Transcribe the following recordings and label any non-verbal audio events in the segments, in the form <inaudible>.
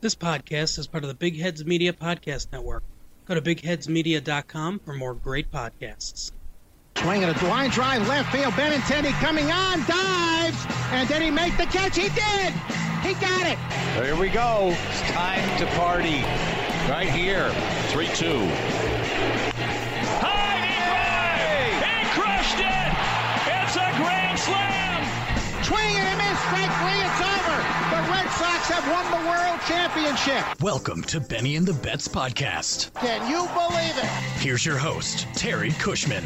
This podcast is part of the Big Heads Media Podcast Network. Go to bigheadsmedia.com for more great podcasts. Swinging a line drive left field. Benintendi coming on, dives, and did he make the catch? He did. He got it. There we go. It's time to party. Right here. 3 2. High drive! He crushed it! It's a grand slam! Swing and a miss. Strike three. It's over. The Red Sox have won the World Championship. Welcome to Benny and the Bets podcast. Can you believe it? Here's your host, Terry Cushman.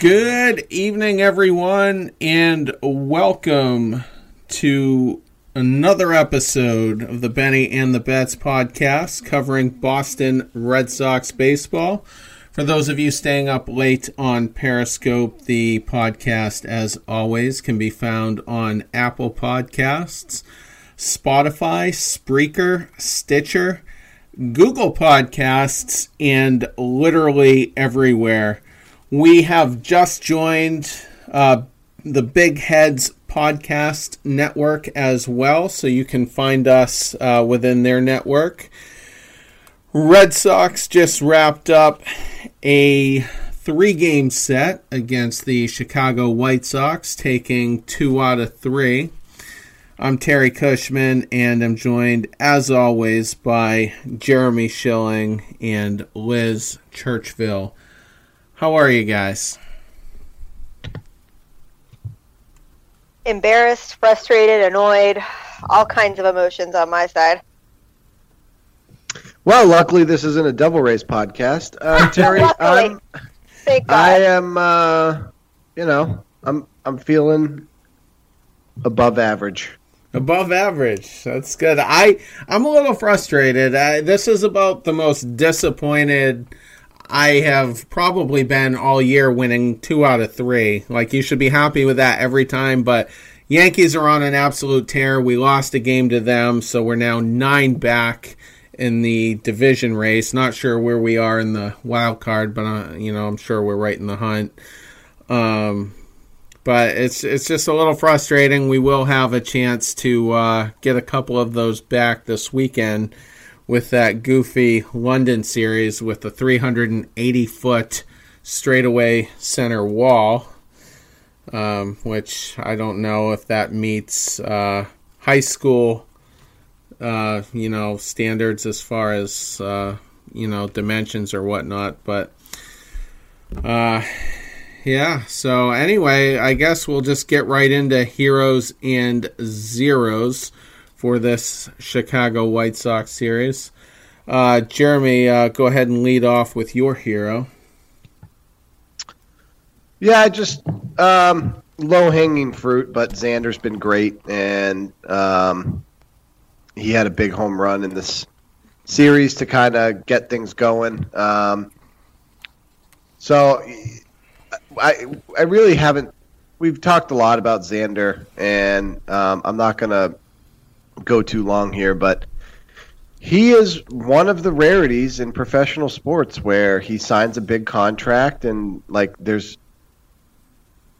Good evening, everyone, and welcome to another episode of the Benny and the Bets podcast covering Boston Red Sox baseball. For those of you staying up late on Periscope, the podcast, as always, can be found on Apple Podcasts, Spotify, Spreaker, Stitcher, Google Podcasts, and literally everywhere. We have just joined uh, the Big Heads podcast network as well, so you can find us uh, within their network. Red Sox just wrapped up a three game set against the Chicago White Sox, taking two out of three. I'm Terry Cushman, and I'm joined, as always, by Jeremy Schilling and Liz Churchville. How are you guys? Embarrassed, frustrated, annoyed, all kinds of emotions on my side. Well, luckily this isn't a double race podcast. Uh, <laughs> Terry, I'm, Thank God. I am, uh, you know, I'm I'm feeling above average. Above average. That's good. I I'm a little frustrated. I, this is about the most disappointed I have probably been all year, winning two out of three. Like you should be happy with that every time, but. Yankees are on an absolute tear. We lost a game to them, so we're now nine back in the division race. Not sure where we are in the wild card, but uh, you know I'm sure we're right in the hunt. Um, but it's it's just a little frustrating. We will have a chance to uh, get a couple of those back this weekend with that goofy London series with the 380 foot straightaway center wall, um, which I don't know if that meets uh, high school, uh, you know, standards as far as uh, you know dimensions or whatnot, but. Uh, yeah, so anyway, I guess we'll just get right into heroes and zeros for this Chicago White Sox series. Uh, Jeremy, uh, go ahead and lead off with your hero. Yeah, just um, low hanging fruit, but Xander's been great, and um, he had a big home run in this series to kind of get things going. Um, so I I really haven't. We've talked a lot about Xander, and um, I'm not gonna go too long here, but he is one of the rarities in professional sports where he signs a big contract, and like there's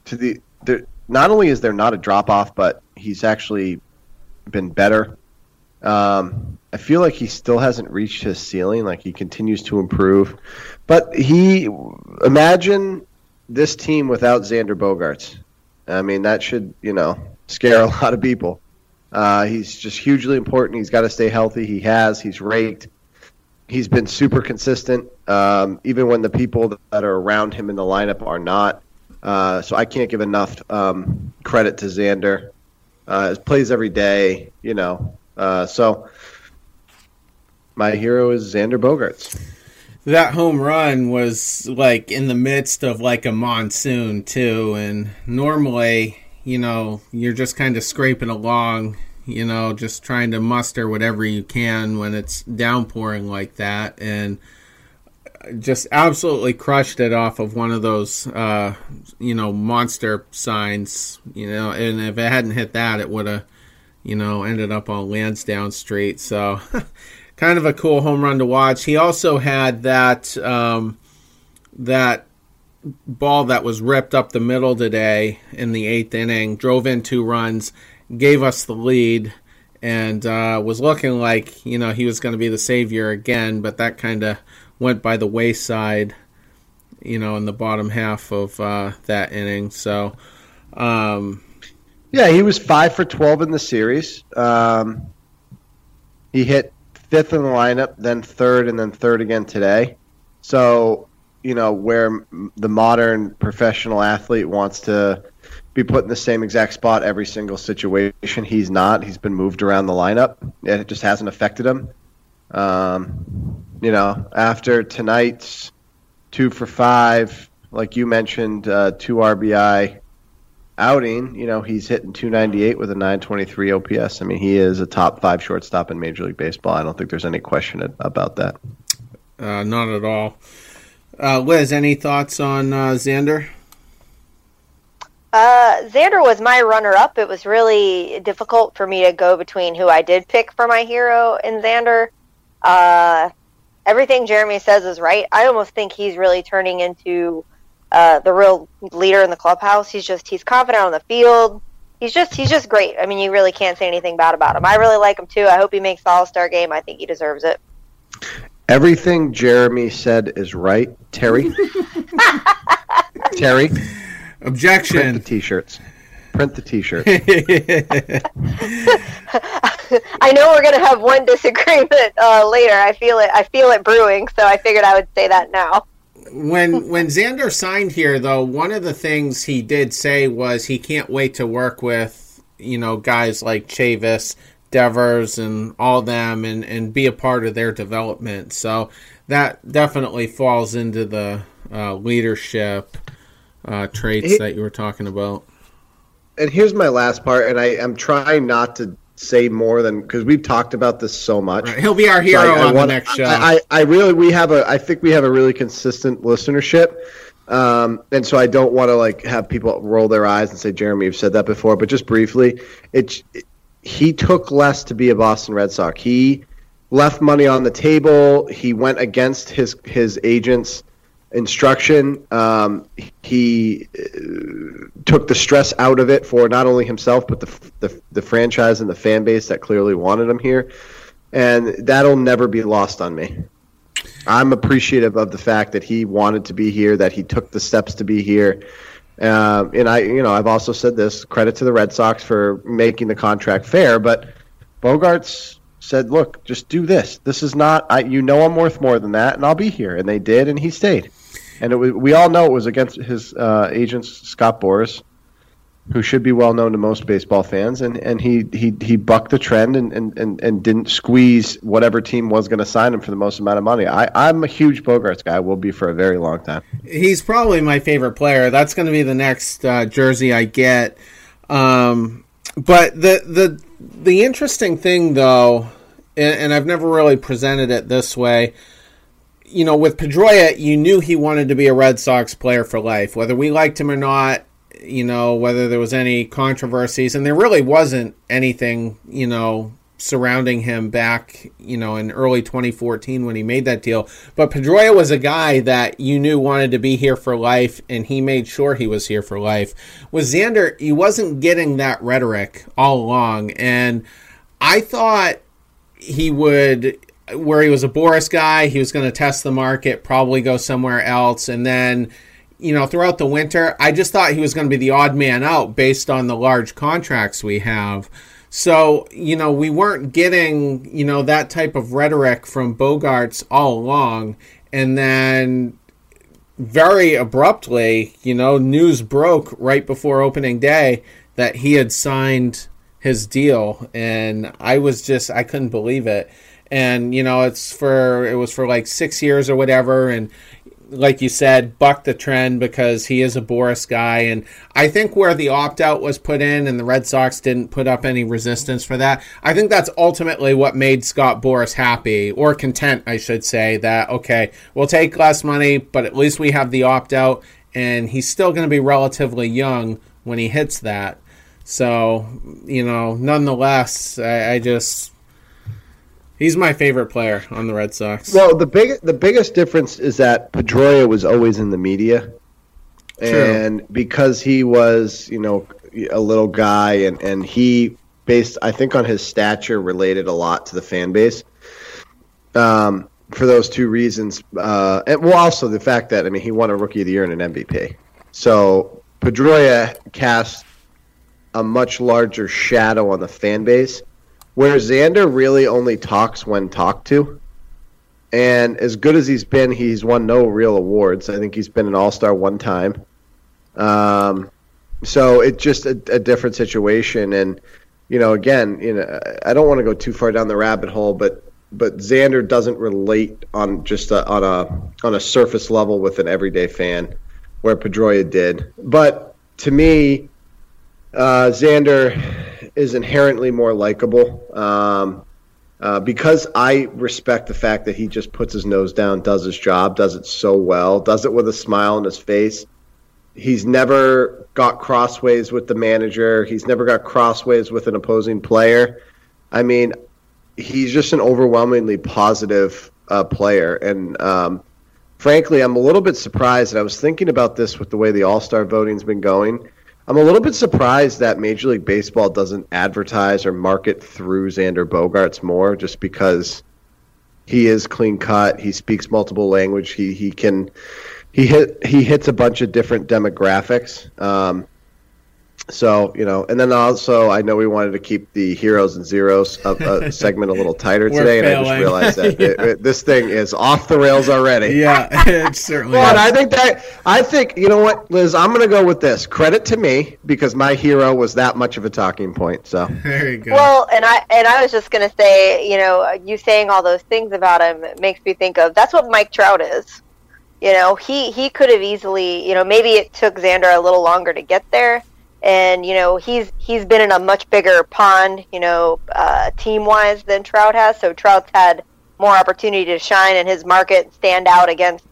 to the there. Not only is there not a drop off, but he's actually been better. Um, I feel like he still hasn't reached his ceiling. Like he continues to improve, but he imagine this team without Xander Bogaerts. I mean, that should you know scare a lot of people. Uh, he's just hugely important. He's got to stay healthy. He has. He's raked. He's been super consistent, um, even when the people that are around him in the lineup are not. Uh, so I can't give enough um, credit to Xander. Uh, plays every day, you know. Uh, so my hero is Xander Bogaerts. That home run was like in the midst of like a monsoon too, and normally, you know, you're just kind of scraping along, you know, just trying to muster whatever you can when it's downpouring like that, and just absolutely crushed it off of one of those, uh, you know, monster signs, you know, and if it hadn't hit that, it would have, you know, ended up on Lansdowne Street. So, <laughs> kind of a cool home run to watch. He also had that um, that ball that was ripped up the middle today in the eighth inning, drove in two runs, gave us the lead, and uh, was looking like you know he was going to be the savior again, but that kind of went by the wayside, you know, in the bottom half of uh, that inning. So, um, yeah, he was five for twelve in the series. Um, he hit fifth in the lineup, then third, and then third again today. So you know where the modern professional athlete wants to be put in the same exact spot every single situation. He's not. He's been moved around the lineup. It just hasn't affected him. Um, you know, after tonight's two for five, like you mentioned, uh, two RBI outing, you know, he's hitting 298 with a 923 OPS. I mean, he is a top five shortstop in Major League Baseball. I don't think there's any question about that. Uh, not at all. Uh, Liz, any thoughts on uh, Xander? Uh, Xander was my runner-up. It was really difficult for me to go between who I did pick for my hero and Xander. Uh, everything Jeremy says is right. I almost think he's really turning into uh, the real leader in the clubhouse. He's just he's confident on the field. He's just he's just great. I mean, you really can't say anything bad about him. I really like him too. I hope he makes the All Star game. I think he deserves it. Everything Jeremy said is right, Terry. <laughs> Terry. Objection. Print the t-shirts. Print the t-shirt. <laughs> I know we're gonna have one disagreement uh, later. I feel it. I feel it brewing. So I figured I would say that now. when when Xander signed here, though, one of the things he did say was he can't wait to work with you know guys like Chavis Devers and all them and, and be a part of their development. So that definitely falls into the uh, leadership uh, traits that you were talking about. And here's my last part, and I am trying not to say more than because we've talked about this so much. Right. He'll be our hero so I, on I the next show. I, I really we have a I think we have a really consistent listenership. Um, and so I don't want to like have people roll their eyes and say, Jeremy, you've said that before, but just briefly, it, he took less to be a Boston Red Sox. He left money on the table. He went against his his agent's instruction. Um, he uh, took the stress out of it for not only himself but the, the the franchise and the fan base that clearly wanted him here, and that'll never be lost on me. I'm appreciative of the fact that he wanted to be here, that he took the steps to be here, um, and I, you know, I've also said this credit to the Red Sox for making the contract fair, but Bogaerts said, "Look, just do this. This is not. I, you know, I'm worth more than that, and I'll be here." And they did, and he stayed. And was, we all know it was against his uh, agent Scott Boras, who should be well known to most baseball fans, and, and he, he he bucked the trend and, and, and, and didn't squeeze whatever team was going to sign him for the most amount of money. I, I'm a huge Bogaerts guy. Will be for a very long time. He's probably my favorite player. That's going to be the next uh, jersey I get. Um, but the the the interesting thing, though, and, and I've never really presented it this way you know, with Pedroia, you knew he wanted to be a Red Sox player for life. Whether we liked him or not, you know, whether there was any controversies, and there really wasn't anything, you know, surrounding him back, you know, in early 2014 when he made that deal. But Pedroia was a guy that you knew wanted to be here for life, and he made sure he was here for life. With Xander, he wasn't getting that rhetoric all along, and I thought he would. Where he was a Boras guy, he was going to test the market, probably go somewhere else, and then you know, throughout the winter, I just thought he was going to be the odd man out based on the large contracts we have. So, you know, we weren't getting, you know, that type of rhetoric from Bogaerts all along. And then very abruptly, you know, news broke right before opening day that he had signed his deal. And I was just, I couldn't believe it. And, you know, it's for, it was for like six years or whatever. And, like you said, buck the trend because he is a Boras guy. And I think where the opt out was put in and the Red Sox didn't put up any resistance for that, I think that's ultimately what made Scott Boras happy or content, I should say, that, okay, we'll take less money, but at least we have the opt out. And he's still going to be relatively young when he hits that. So, you know, nonetheless, I, I just He's my favorite player on the Red Sox. Well, the big the biggest difference is that Pedroia was always in the media, True. and because he was, you know, a little guy, and and he based, I think, on his stature, related a lot to the fan base. Um, for those two reasons, uh, and well, also the fact that I mean, he won a Rookie of the Year and an MVP, so Pedroia cast a much larger shadow on the fan base, where Xander really only talks when talked to. And as good as he's been, he's won no real awards. I think he's been an All Star one time. Um, so it's just a, a different situation. And you know, again, you know, I don't want to go too far down the rabbit hole, but but Xander doesn't relate on just a, on a on a surface level with an everyday fan, where Pedroia did. But to me, uh, Xander is inherently more likable. Um, uh, because I respect the fact that he just puts his nose down, does his job, does it so well, does it with a smile on his face. He's never got crossways with the manager. He's never got crossways with an opposing player. I mean, he's just an overwhelmingly positive uh, player. And um, frankly, I'm a little bit surprised. And I was thinking about this with the way the All Star voting's been going. I'm a little bit surprised that Major League Baseball doesn't advertise or market through Xander Bogaerts more, just because he is clean cut. He speaks multiple language. He he can he hit he hits a bunch of different demographics. Um, so you know, and then also I know we wanted to keep the heroes and zeros of, uh, <laughs> segment a little tighter We're today, and I just realized that Yeah. <laughs> it- it- this thing is off the rails already. Yeah, <laughs> it certainly. But is. I think that I think you know what, Liz. I'm going to go with this. Credit to me because my hero was that much of a talking point. So there you go. Well, and I and I was just gonna say, you know, you saying all those things about him makes me think of that's what Mike Trout is. You know, he he could have easily, you know, maybe it took Xander a little longer to get there, and you know he's he's been in a much bigger pond, you know, uh, team wise than Trout has. So Trout's had more opportunity to shine in his market, and stand out against,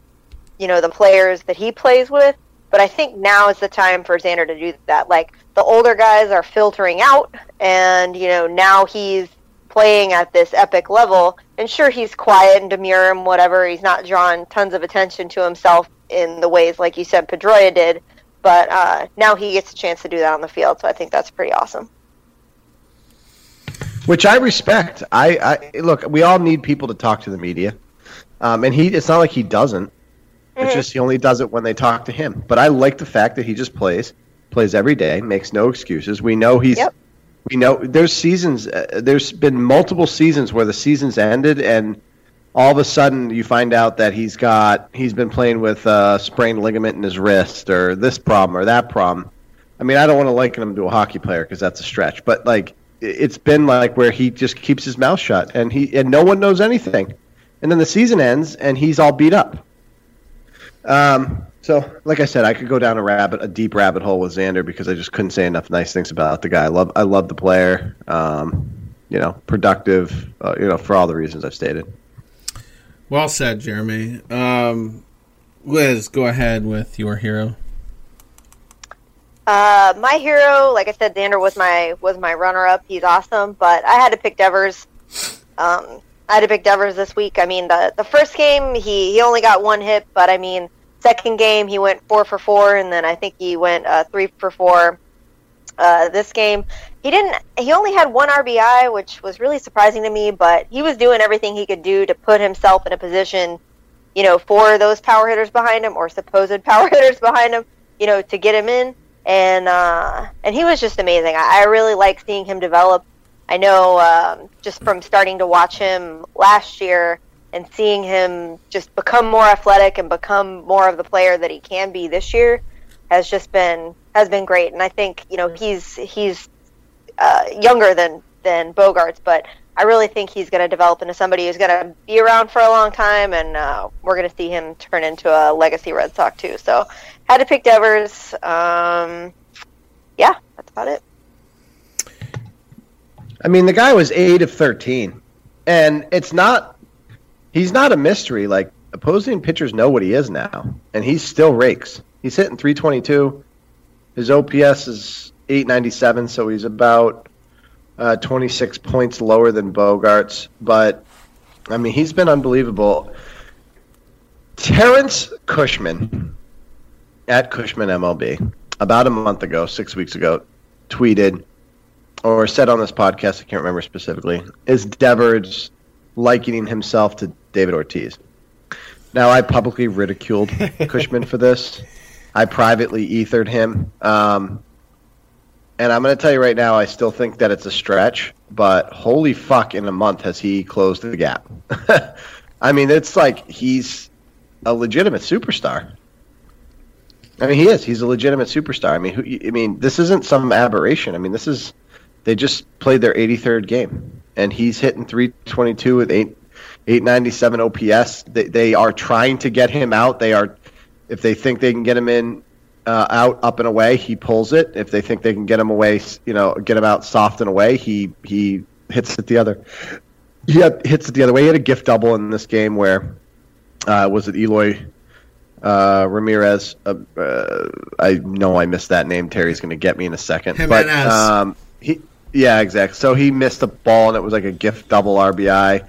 you know, the players that he plays with. But I think now is the time for Xander to do that. Like the older guys are filtering out, and you know now he's playing at this epic level. And sure, he's quiet and demure and whatever. He's not drawing tons of attention to himself in the ways like you said Pedroia did. But uh, now he gets a chance to do that on the field, so I think that's pretty awesome. which I respect. I, I look. We all need people to talk to the media, um, and he. It's not like he doesn't. It's just he only does it when they talk to him. But I like the fact that he just plays, plays every day, makes no excuses. We know he's. Yep. We know there's seasons. Uh, there's been multiple seasons where the seasons ended, and all of a sudden you find out that he's got he's been playing with a sprained ligament in his wrist, or this problem or that problem. I mean, I don't want to liken him to a hockey player because that's a stretch, but like it- it's been like where he just keeps his mouth shut and he and no one knows anything, and then the season ends and he's all beat up. Um, so like I said, I could go down a rabbit, a deep rabbit hole with Xander because I just couldn't say enough nice things about the guy. I love, I love the player. Um, you know, productive. Uh, you know, for all the reasons I've stated. Well said, Jeremy. Um, Liz, go ahead with your hero. Uh, my hero, like I said, Xander was my was my runner up. He's awesome, but I had to pick Devers. Um, I had to pick Devers this week. I mean, the the first game he he only got one hit, but I mean, second game he went four for four, and then I think he went uh, three for four. Uh, this game he didn't. He only had one RBI, which was really surprising to me. But he was doing everything he could do to put himself in a position, you know, for those power hitters behind him or supposed <laughs> power hitters behind him, you know, to get him in and uh, and he was just amazing. I, I really like seeing him develop. I know um, just from starting to watch him last year and seeing him just become more athletic and become more of the player that he can be this year has just been has been great. And I think you know he's he's uh, younger than than Bogaerts, but I really think he's going to develop into somebody who's going to be around for a long time, and uh, we're going to see him turn into a legacy Red Sox too. So had to pick Devers. Um, yeah, that's about it. I mean, the guy was eight of thirteen, and it's not. He's not a mystery. Like opposing pitchers know what he is now, and he still rakes. He's hitting three twenty two. His OPS is eight ninety seven, so he's about uh, twenty six points lower than Bogaerts. But I mean, he's been unbelievable. Terrence Cushman at Cushman MLB about a month ago, six weeks ago, tweeted or said on this podcast, I can't remember specifically, is Devers likening himself to David Ortiz. Now, I publicly ridiculed <laughs> Cushman for this. I privately ethered him. Um, and I'm going to tell you right now, I still think that it's a stretch, but holy fuck, in a month has he closed the gap. <laughs> I mean, it's like he's a legitimate superstar. I mean, he is. He's a legitimate superstar. I mean, who, I mean, this isn't some aberration. I mean, this is they just played their 83rd game, and he's hitting 322 with eight 897 OPS. They, they are trying to get him out. They are, if they think they can get him in, uh, out, up and away, he pulls it. If they think they can get him away, you know, get him out soft and away, he he hits it the other. He had, hits it the other way. He had a gift double in this game where uh, was it Eloy uh, Ramirez? Uh, uh, I know I missed that name. Terry's going to get me in a second. Jimenez. But um, he, yeah, exactly. So he missed a ball, and it was like a gift double RBI.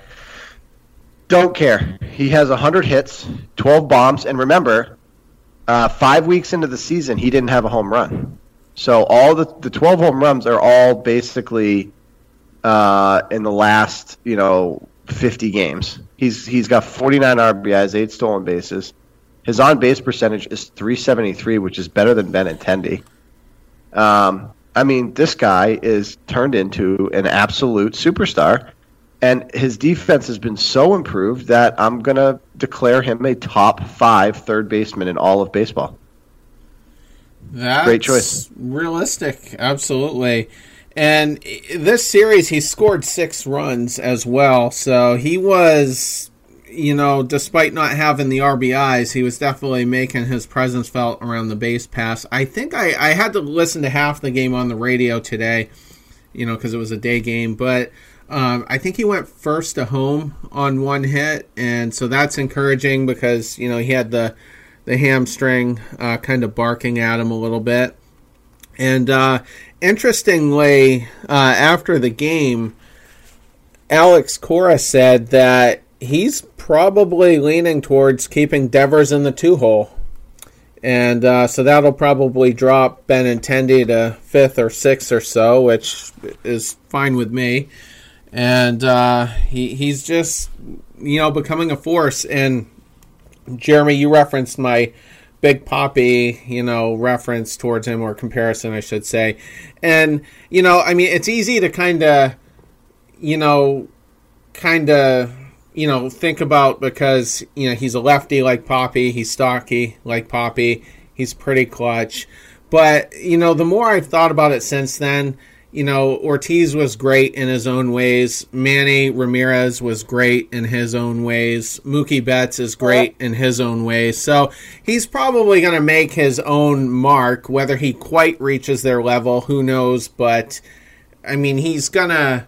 Don't care. He has 100 hits, 12 bombs, and remember, uh, five weeks into the season, he didn't have a home run. So all the the 12 home runs are all basically uh, in the last, you know, 50 games. He's he's got 49 RBIs, eight stolen bases. His on base percentage is 373, which is better than Benintendi. Um, I mean, this guy is turned into an absolute superstar, and his defense has been so improved that I'm gonna declare him a top five third baseman in all of baseball. That's Great choice. Realistic, absolutely. And this series, he scored six runs as well. So he was, you know, despite not having the RBIs, he was definitely making his presence felt around the base pass. I think I, I had to listen to half the game on the radio today, you know, because it was a day game. But um, I think he went first to home on one hit. And so that's encouraging because, you know, he had the the hamstring uh, kind of barking at him a little bit. And uh, interestingly, uh, after the game, Alex Cora said that he's probably leaning towards keeping Devers in the two hole. And uh, so that'll probably drop Benintendi to fifth or sixth or so, which is fine with me. And uh, he, he's just, you know, becoming a force. And Jeremy, you referenced my Big Poppy, you know, reference towards him or comparison, I should say. And, you know, I mean, it's easy to kind of, you know, kind of, you know, think about because, you know, he's a lefty like Poppy, he's stocky like Poppy, he's pretty clutch. But, you know, the more I've thought about it since then, you know, Ortiz was great in his own ways. Manny Ramirez was great in his own ways. Mookie Betts is great in his own ways. So he's probably going to make his own mark. Whether he quite reaches their level, who knows? But, I mean, he's going to,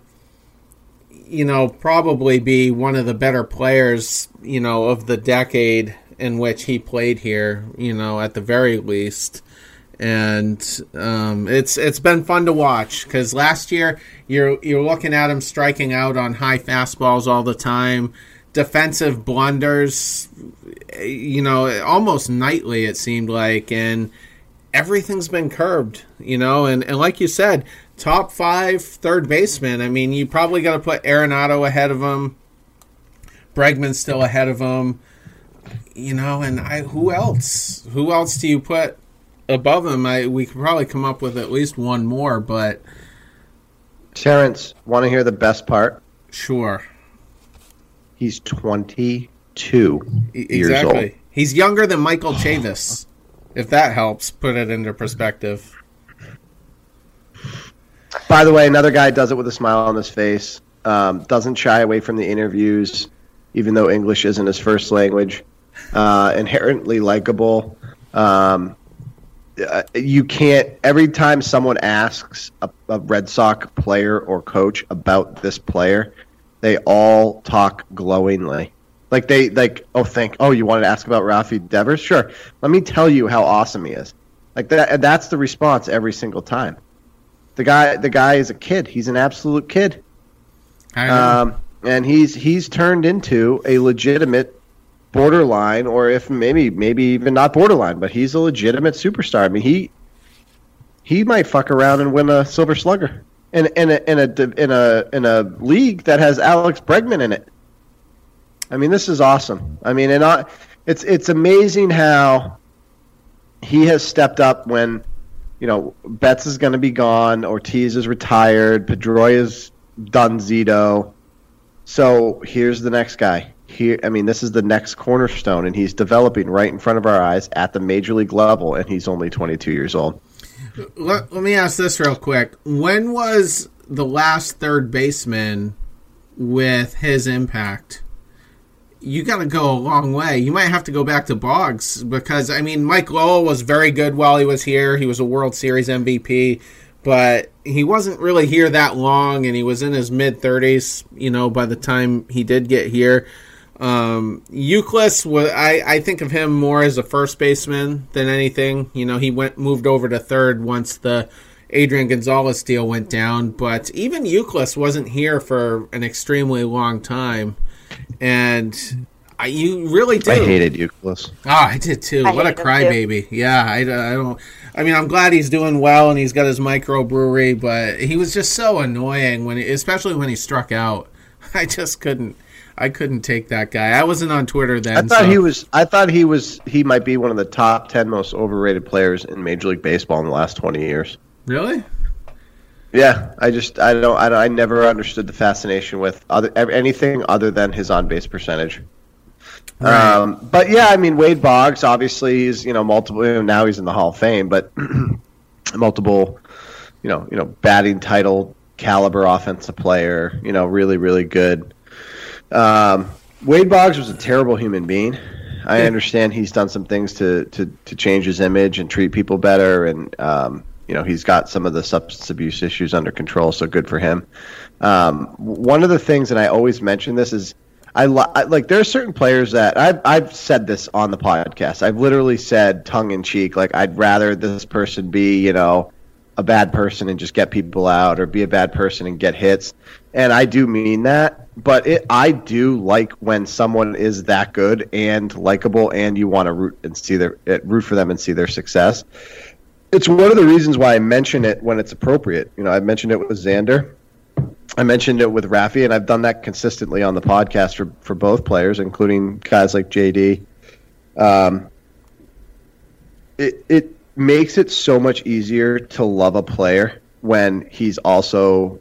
you know, probably be one of the better players, you know, of the decade in which he played here, you know, at the very least and um, it's it's been fun to watch because last year you're you're looking at him striking out on high fastballs all the time, defensive blunders, you know, almost nightly it seemed like, and everything's been curbed, you know, and, and like you said, top five third baseman. I mean, you probably got to put Arenado ahead of him. Bregman's still ahead of him, you know, and I who else? Who else do you put above him, I we could probably come up with at least one more, but Terrence, want to hear the best part? sure. He's 22 E- years Exactly. old. He's younger than Michael Chavis. If that helps put it into perspective. By the way, another guy does it with a smile on his face. Um, doesn't shy away from the interviews, even though English isn't his first language. Uh, inherently likable. Um, uh, you can't. Every time someone asks a, a Red Sox player or coach about this player, they all talk glowingly. Like they like, oh, thank. Oh, you wanted to ask about Rafi Devers? Sure. Let me tell you how awesome he is. Like that. That's the response every single time. The guy, the guy is a kid. He's an absolute kid. I know. Um, and he's he's turned into a legitimate borderline, or if maybe maybe even not borderline, but he's a legitimate superstar. I mean, he he might fuck around and win a Silver Slugger in in a in a in a in a league that has Alex Bregman in it. I mean, this is awesome. I mean, and I, it's it's amazing how he has stepped up when you know Betts is going to be gone, Ortiz is retired, Pedroia's done Zito. So here's the next guy. Here, I mean, this is the next cornerstone, and he's developing right in front of our eyes at the major league level, and he's only 22 years old. Let, let me ask this real quick. When was the last third baseman with his impact? You got to go a long way. You might have to go back to Boggs because I mean, Mike Lowell was very good while he was here. He was a World Series MVP, but he wasn't really here that long, and he was in his mid thirties. You know, by the time he did get here. Um, Youkilis, was, I, I think of him more as a first baseman than anything. You know, he went moved over to third once the Adrian Gonzalez deal went down. But even Youkilis wasn't here for an extremely long time, and I, you really did. I hated Youkilis. Oh, I did too. I what a crybaby. Yeah, I, I don't. I mean, I'm glad he's doing well and he's got his microbrewery, but he was just so annoying when, he, especially when he struck out. <laughs> I just couldn't. I couldn't take that guy. I wasn't on Twitter then. I thought so- he was. I thought he was. He might be one of the top ten most overrated players in Major League Baseball in the last twenty years. really. Yeah, I just I don't I, don't, I never understood the fascination with other anything other than his on base percentage. Right. Um, but yeah, I mean Wade Boggs obviously he's you know multiple now he's in the Hall of Fame, but <clears throat> multiple you know you know batting title caliber offensive player, you know really really good. Um, Wade Boggs was a terrible human being. I understand he's done some things to, to, to change his image and treat people better, and um, you know he's got some of the substance abuse issues under control. So good for him. Um, one of the things, and I always mention this, is I, I like there are certain players that I've I've said this on the podcast. I've literally said tongue in cheek, like I'd rather this person be you know a bad person and just get people out, or be a bad person and get hits. And I do mean that, but it, I do like when someone is that good and likable, and you want to root and see their eh, root for them and see their success. It's one of the reasons why I mention it when it's appropriate. You know, I mentioned it with Xander. I mentioned it with Rafi, and I've done that consistently on the podcast for, for both players, including guys like JD. Um, it it makes it so much easier to love a player when he's also,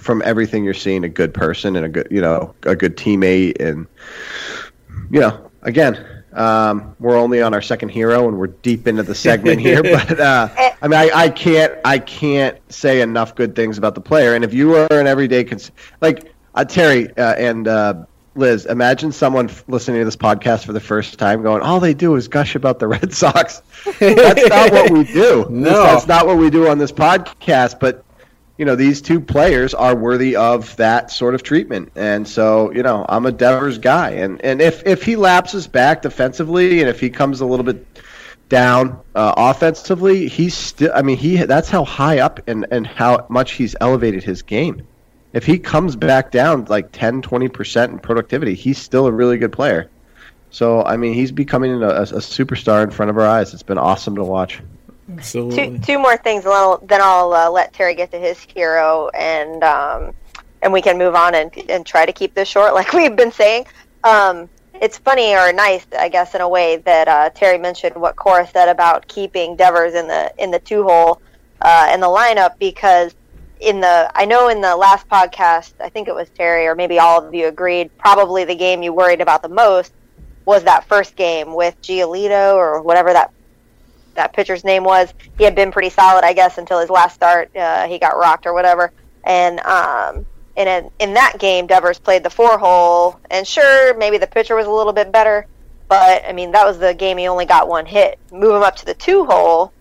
from everything you're seeing, a good person and a good you know a good teammate, and you know again. Um, we're only on our second hero, and we're deep into the segment <laughs> here. But uh, I mean, I, I can't, I can't say enough good things about the player. And if you are an everyday, cons- like uh, Terry uh, and uh, Liz, imagine someone f- listening to this podcast for the first time going, "All they do is gush about the Red Sox." <laughs> That's not what we do. No. that's not what we do on this podcast. But you know, these two players are worthy of that sort of treatment. And so, you know, I'm a Devers guy. And and if if he lapses back defensively, and if he comes a little bit down uh, offensively, he's still. I mean, he that's how high up and and how much he's elevated his game. If he comes back down like 10, 20 percent in productivity, he's still a really good player. So, I mean, he's becoming a, a superstar in front of our eyes. It's been awesome to watch. Two two more things, and then I'll, then I'll uh, let Terry get to his hero, and um, and we can move on and and try to keep this short, <laughs> like we've been saying. Um, it's funny or nice, I guess, in a way that uh, Terry mentioned what Cora said about keeping Devers in the in the two hole uh, in the lineup because in the I know in the last podcast, I think it was Terry or maybe all of you agreed, probably the game you worried about the most was that first game with Giolito or whatever that that pitcher's name was. He had been pretty solid, I guess, until his last start. Uh, he got rocked or whatever. And um, and in, in that game, Devers played the four hole, and sure, maybe the pitcher was a little bit better, but I mean that was the game he only got one hit. Move him up to the two hole,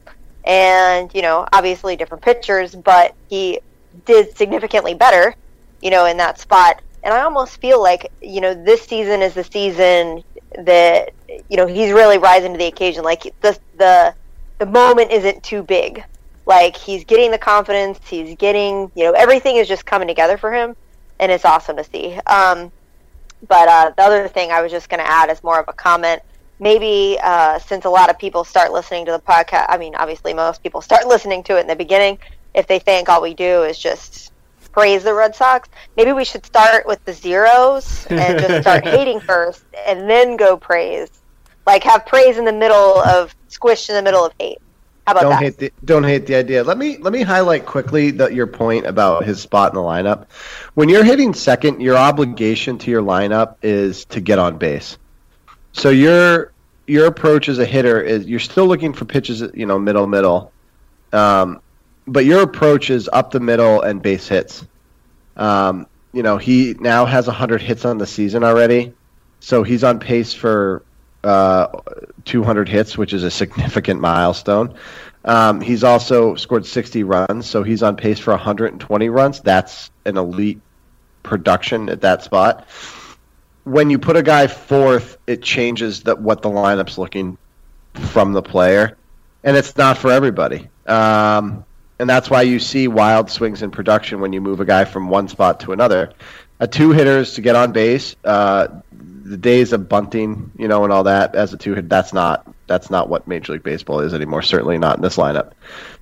and you know, obviously different pitchers, but he did significantly better, you know, in that spot. And I almost feel like you know this season is the season that you know he's really rising to the occasion. Like the the the moment isn't too big. Like he's getting the confidence, he's getting you know everything is just coming together for him. and it's awesome to see. Um, but uh, the other thing I was just going to add is more of a comment. Maybe uh, since a lot of people start listening to the podcast, I mean, obviously most people start <laughs> listening to it in the beginning. If they think all we do is just praise the Red Sox, maybe we should start with the zeros and just start <laughs> hating first, and then go praise. Like have praise in the middle of squished in the middle of hate. How about don't that? hate the don't hate the idea. Let me let me highlight quickly the, your point about his spot in the lineup. When you're hitting second, your obligation to your lineup is to get on base. So your your approach as a hitter is you're still looking for pitches, you know, middle middle, um, but your approach is up the middle and base hits. Um, you know, he now has 100 hits on the season already, so he's on pace for uh, 200 hits, which is a significant milestone. Um, he's also scored 60 runs, so he's on pace for 120 runs. That's an elite production at that spot. When you put a guy fourth, it changes that what the lineup's looking from the player, and it's not for everybody. Um, and that's why you see wild swings in production when you move a guy from one spot to another. A two hitters to get on base. Uh, the days of bunting, you know, and all that as a two hit, that's not that's not what Major League Baseball is anymore. Certainly not in this lineup.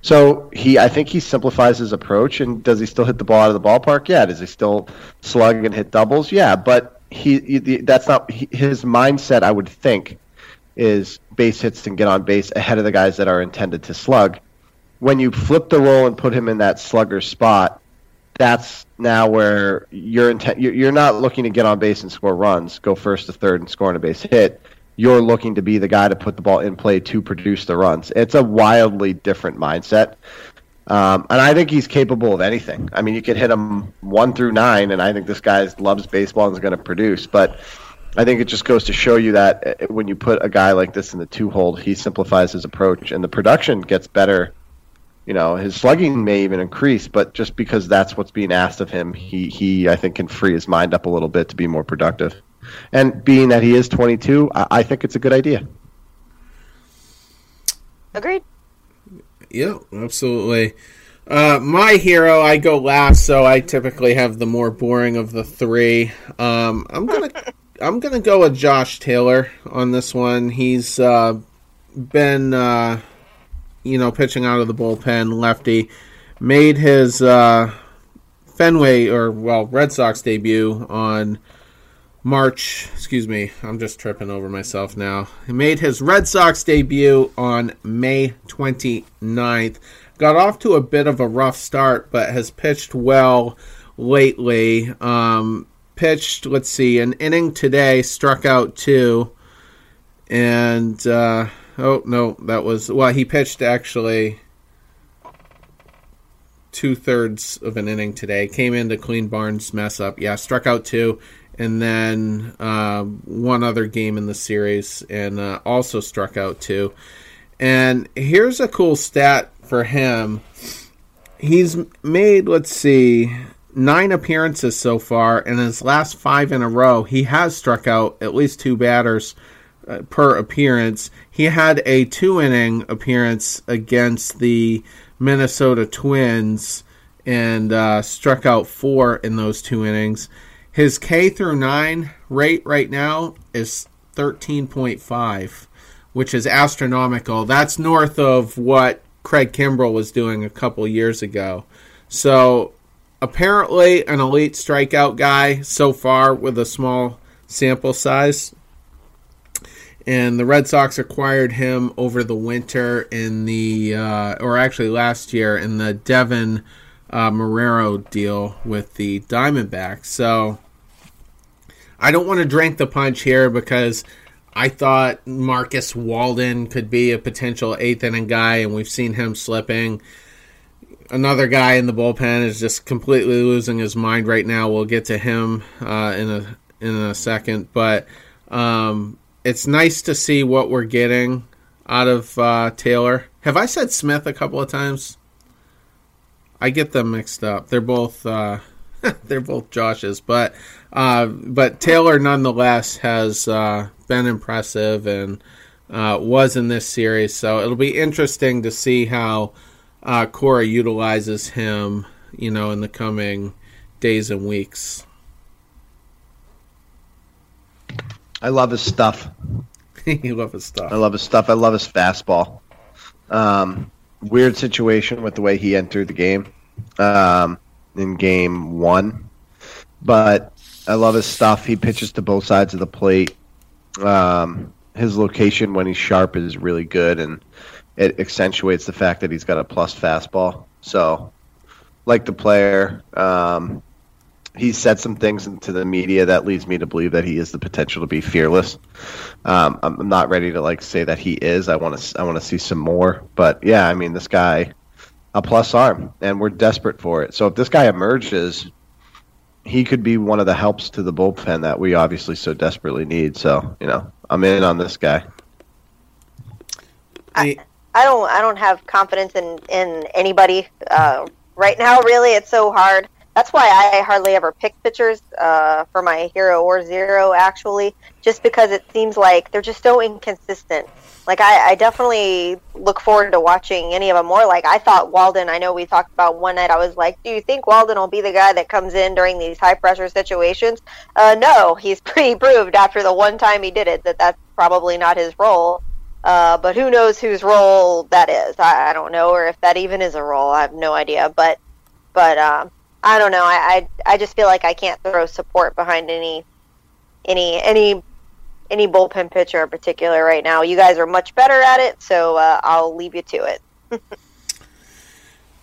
So he, I think he simplifies his approach. And does he still hit the ball out of the ballpark? Yeah. Does he still slug and hit doubles? Yeah. But he, he that's not his mindset. I would think is base hits and get on base ahead of the guys that are intended to slug. When you flip the role and put him in that slugger spot, that's now where you're intent. You're not looking to get on base and score runs, go first to third and score on a base hit. You're looking to be the guy to put the ball in play to produce the runs. It's a wildly different mindset, um, and I think he's capable of anything. I mean, you could hit him one through nine, and I think this guy loves baseball and is going to produce. But I think it just goes to show you that uh, when you put a guy like this in the two hold, he simplifies his approach, and the production gets better you know his slugging may even increase, but just because that's what's being asked of him, he he I think can free his mind up a little bit to be more productive. And being that he is 22, I, I think it's a good idea. Agreed. Yeah, absolutely. Uh, my hero, I go last, so I typically have the more boring of the three. Um, I'm gonna, <laughs> I'm gonna go with Josh Taylor on this one. He's uh, been, uh, you know, pitching out of the bullpen, lefty, made his uh, Fenway or well Red Sox debut on March. Excuse me, I'm just tripping over myself now. He made his Red Sox debut on May 29th. Got off to a bit of a rough start, but has pitched well lately. Um, pitched, let's see, an inning today, struck out two, and uh, oh no, that was well. He pitched actually two thirds of an inning today. Came into clean Barnes mess up. Yeah, struck out two, and then uh, one other game in the series, and uh, also struck out two. And here's a cool stat for him. He's made, let's see, nine appearances so far, and his last five in a row, he has struck out at least two batters uh, per appearance. He had a two inning appearance against the Minnesota Twins and uh, struck out four in those two innings. His K through nine rate right now is 13.5, which is astronomical. That's north of what Craig Kimbrel was doing a couple years ago. So apparently an elite strikeout guy so far with a small sample size. And the Red Sox acquired him over the winter in the, uh, or actually last year in the Deven uh, Marrero deal with the Diamondbacks. So I don't want to drink the punch here because I thought Marcus Walden could be a potential eighth inning guy, and we've seen him slipping. Another guy in the bullpen is just completely losing his mind right now. We'll get to him uh, in a in a second, but um, it's nice to see what we're getting out of uh, Taylor. Have I said Smith a couple of times? I get them mixed up. They're both uh, <laughs> they're both Josh's, but uh, but Taylor nonetheless has uh, been impressive and uh, was in this series. So it'll be interesting to see how uh, Cora utilizes him, you know, in the coming days and weeks. I love his stuff. <laughs> you love his stuff. I love his stuff. I love his fastball. Um, weird situation with the way he entered the game um, in game one, but I love his stuff. He pitches to both sides of the plate. Um, his location when he's sharp is really good, and it accentuates the fact that he's got a plus fastball. So, like the player, um, he said some things into the media that leads me to believe that he is the potential to be fearless. Um, I'm not ready to like say that he is. I want to I want to see some more, but yeah, I mean this guy a plus arm, and we're desperate for it. So if this guy emerges, he could be one of the helps to the bullpen that we obviously so desperately need. So you know, I'm in on this guy. I, I don't I don't have confidence in in anybody uh, right now. Really, it's so hard. That's why I hardly ever pick pitchers uh, for my hero or zero. Actually, just because it seems like they're just so inconsistent. Like I, I definitely look forward to watching any of them more. Like I thought Walden. I know we talked about one night. I was like, do you think Walden will be the guy that comes in during these high pressure situations? Uh, no, he's <laughs> pretty proved after the one time he did it that that's probably not his role. Uh, but who knows whose role that is? I, I, don't know, or if that even is a role. I have no idea. But, but um, I don't know. I, I I just feel like I can't throw support behind any any any any bullpen pitcher in particular right now. You guys are much better at it, so uh, I'll leave you to it. <laughs>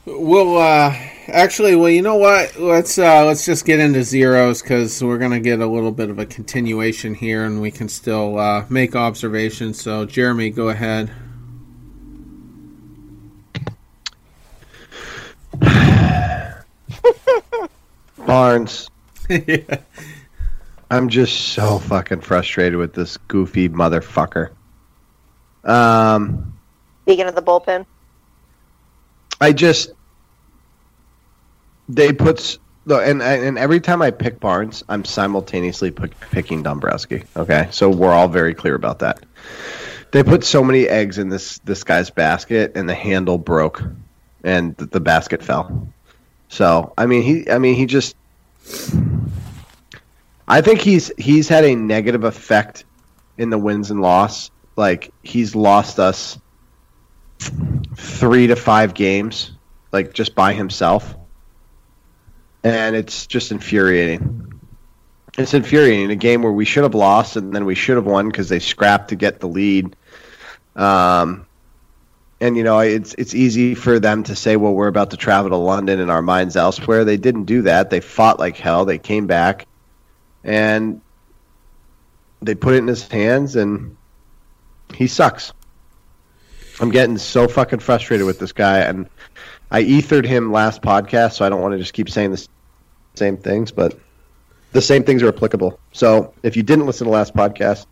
well, uh, actually, well, you know what? Let's uh, let's just get into zeros because we're gonna get a little bit of a continuation here, and we can still uh, make observations. So, Jeremy, go ahead. <sighs> <sighs> <laughs> Barnes. <laughs> yeah. I'm just so fucking frustrated with this goofy motherfucker. Um, Speaking of the bullpen, I just they put and and every time I pick Barnes, I'm simultaneously pick, picking Dombrowski. Okay, so we're all very clear about that. They put so many eggs in this this guy's basket, and the handle broke, and the, the basket fell. So I mean he I mean he just I think he's he's had a negative effect in the wins and loss. Like he's lost us three to five games, like just by himself. And it's just infuriating. It's infuriating. A game where we should have lost and then we should have won because they scrapped to get the lead. Um, and you know it's it's easy for them to say well we're about to travel to london and our minds elsewhere. They didn't do that. They fought like hell. They came back and they put it in his hands and he sucks. I'm getting so fucking frustrated with this guy. And i ethered him last podcast so i don't want to just keep saying the same things but the same things are applicable. So if you didn't listen to last podcast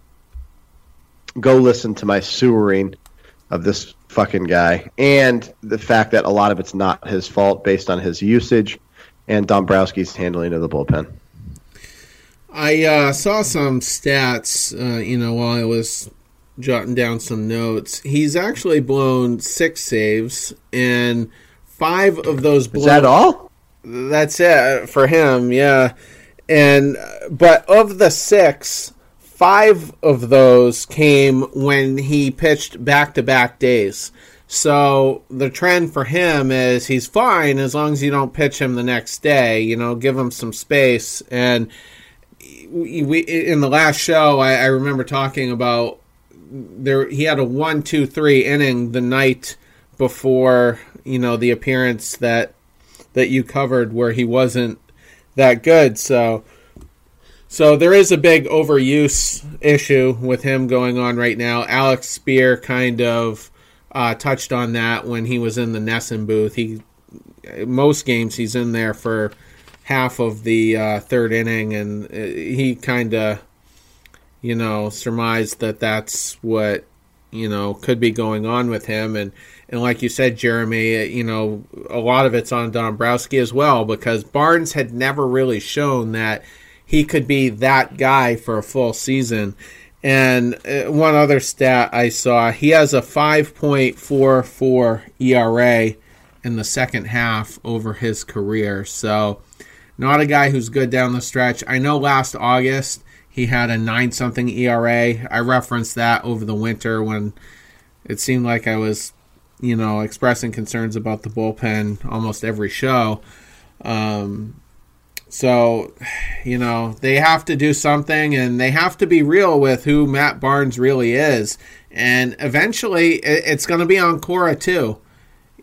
go listen to my sewering of this fucking guy, and the fact that a lot of it's not his fault based on his usage and Dombrowski's handling of the bullpen. I uh, saw some stats, uh, you know, while I was jotting down some notes. He's actually blown six saves, and five of those. Blown, Is that all? That's it for him, yeah. And but of the six, five of those came when he pitched back to back days. So the trend for him is he's fine as long as you don't pitch him the next day. You know, give him some space. And we, in the last show, I, I remember talking about there. He had a one, two, three inning the night before you know the appearance that that you covered where he wasn't that good. So so there is a big overuse issue with him going on right now. Alex Speier kind of uh, touched on that when he was in the NESN booth. He most games he's in there for half of the uh, third inning, and uh, he kind of you know surmised that that's what you know could be going on with him and and like you said jeremy you know a lot of it's on dombrowski as well because barnes had never really shown that he could be that guy for a full season. And uh, one other stat I saw, he has a 5.44 ERA in the second half over his career. So, not a guy who's good down the stretch. I know last August he had a nine something ERA. I referenced that over the winter when it seemed like I was, you know, expressing concerns about the bullpen almost every show. Um, so, you know, they have to do something and they have to be real with who Matt Barnes really is. And eventually it's going to be on Cora too,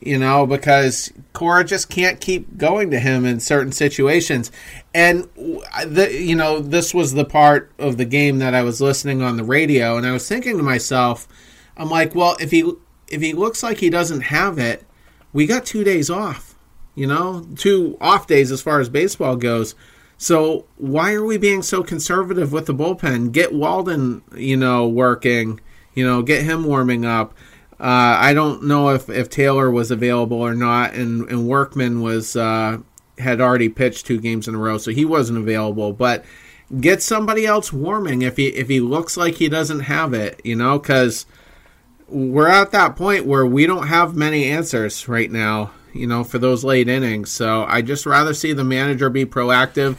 you know, because Cora just can't keep going to him in certain situations. And, the, you know, this was the part of the game that I was listening on the radio and I was thinking to myself, I'm like, well, if he if he looks like he doesn't have it, we got two days off you know, two off days as far as baseball goes. So why are we being so conservative with the bullpen? Get Walden, you know, working, you know, get him warming up. Uh, I don't know if, if Taylor was available or not, and, and Workman was uh, had already pitched two games in a row, so he wasn't available. But get somebody else warming if he if he looks like he doesn't have it, you know, because we're at that point where we don't have many answers right now you know, for those late innings. So I just rather see the manager be proactive.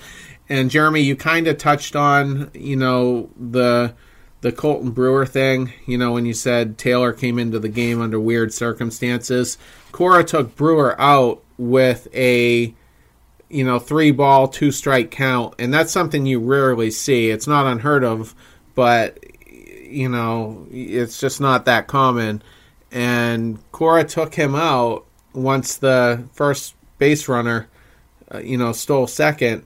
And Jeremy, you kind of touched on, you know, the the Colten Brewer thing, you know, when you said Taylor came into the game under weird circumstances. Cora took Brewer out with a you know, three ball, two strike count, and that's something you rarely see. It's not unheard of, but you know, it's just not that common. And Cora took him out once the first base runner, uh, you know, stole second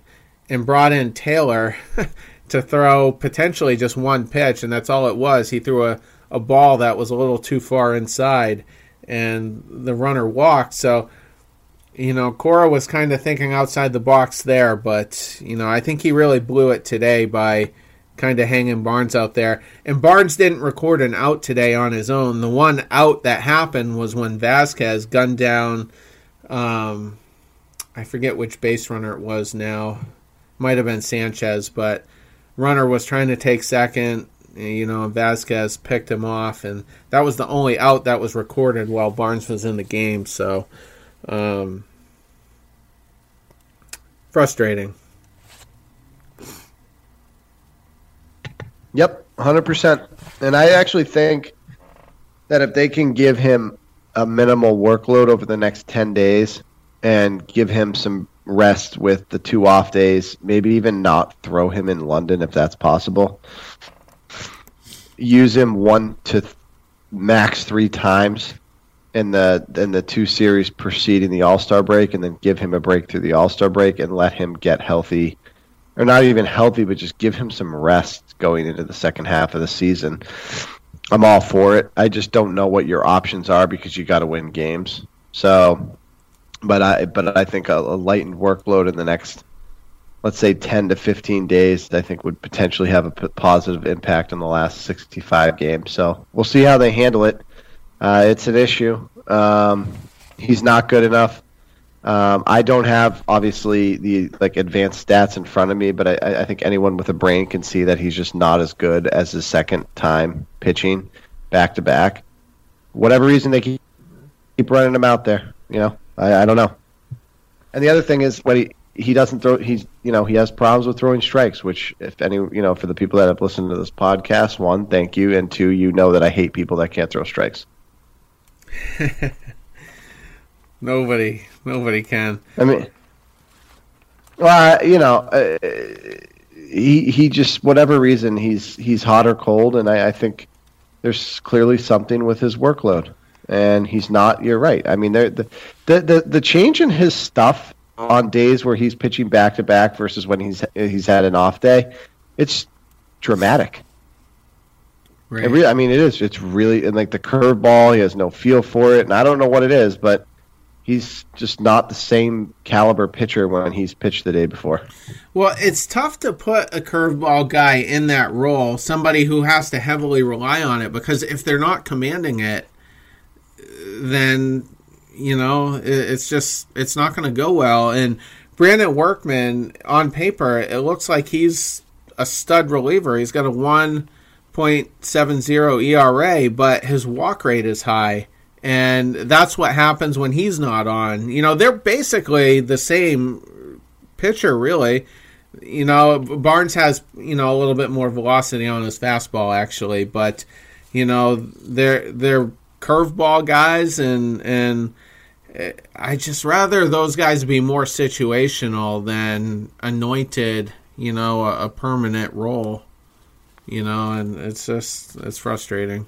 and brought in Taylor <laughs> to throw potentially just one pitch, and that's all it was. He threw a, a ball that was a little too far inside, and the runner walked. So, you know, Cora was kind of thinking outside the box there, but, you know, I think he really blew it today by kind of hanging Barnes out there. And Barnes didn't record an out today on his own. The one out that happened was when Vazquez gunned down, um, I forget which base runner it was now. Might have been Sanchez, but runner was trying to take second. You know, Vazquez picked him off, and that was the only out that was recorded while Barnes was in the game. So, um, frustrating. Yep, hundred percent. And I actually think that if they can give him a minimal workload over the next ten days and give him some rest with the two off days, maybe even not throw him in London if that's possible. Use him one to th- max three times in the in the two series preceding the All Star break, and then give him a break through the All Star break and let him get healthy or not even healthy, but just give him some rest going into the second half of the season. I'm all for it. I just don't know what your options are because you got to win games. So, but I but I think a, a lightened workload in the next, let's say, 10 to 15 days, I think would potentially have a p- positive impact on the last 65 games. So we'll see how they handle it. Uh, it's an issue. Um, he's not good enough. Um, I don't have obviously the like advanced stats in front of me, but I, I think anyone with a brain can see that he's just not as good as his second time pitching back to back. Whatever reason they keep, keep running him out there, you know, I, I don't know. And the other thing is when he he doesn't throw he's you know he has problems with throwing strikes which if any you know for the people that have listened to this podcast one thank you and two you know that i hate people that can't throw strikes <laughs> Nobody, nobody can. I mean, well, you know, uh, he he just whatever reason he's he's hot or cold, and I, I think there's clearly something with his workload, and he's not. You're right. I mean, the the the the change in his stuff on days where he's pitching back to back versus when he's he's had an off day, it's dramatic. Right. Really, I mean, it is. It's really and like the curveball. He has no feel for it, and I don't know what it is, but he's just not the same caliber pitcher when he's pitched the day before. Well, it's tough to put a curveball guy in that role, somebody who has to heavily rely on it, because if they're not commanding it, then you know it's just it's not going to go well. And Brandon Workman, on paper, it looks like he's a stud reliever. He's got a one point seven zero ERA, but his walk rate is high and that's what happens when he's not on. You know, they're basically the same pitcher, really. You know, Barnes has you know a little bit more velocity on his fastball actually, but you know they're they're curveball guys, and and I just rather those guys be more situational than anointed. You know, a, a permanent role. You know, and it's just it's frustrating.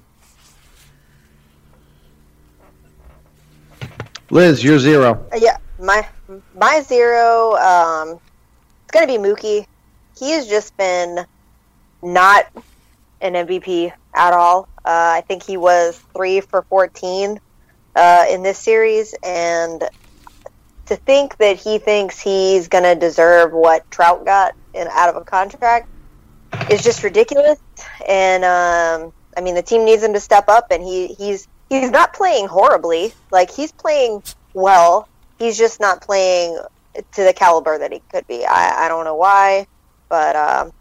Liz, you're zero. Uh, Yeah, my my zero. Um, it's gonna be Mookie. He has just been not an MVP at all. Uh, I think he was three for fourteen uh, in this series, and to think that he thinks he's gonna deserve what Trout got in out of a contract is just ridiculous. And um, I mean, the team needs him to step up, and he he's he's not playing horribly. Like he's playing well. He's just not playing to the caliber that he could be. I, I don't know why, but um,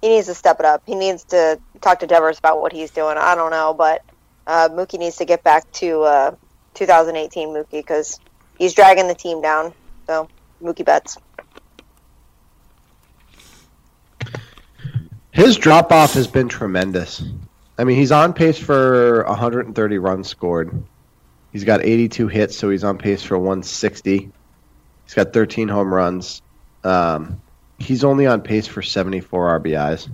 he needs to step it up. He needs to talk to Devers about what he's doing. I don't know, but uh, Mookie needs to get back to uh, 2018 Mookie because he's dragging the team down. So Mookie Betts. His drop off has been tremendous. I mean, he's on pace for 130 runs scored. He's got 82 hits, so he's on pace for 160. He's got 13 home runs. Um, he's only on pace for 74 RBIs.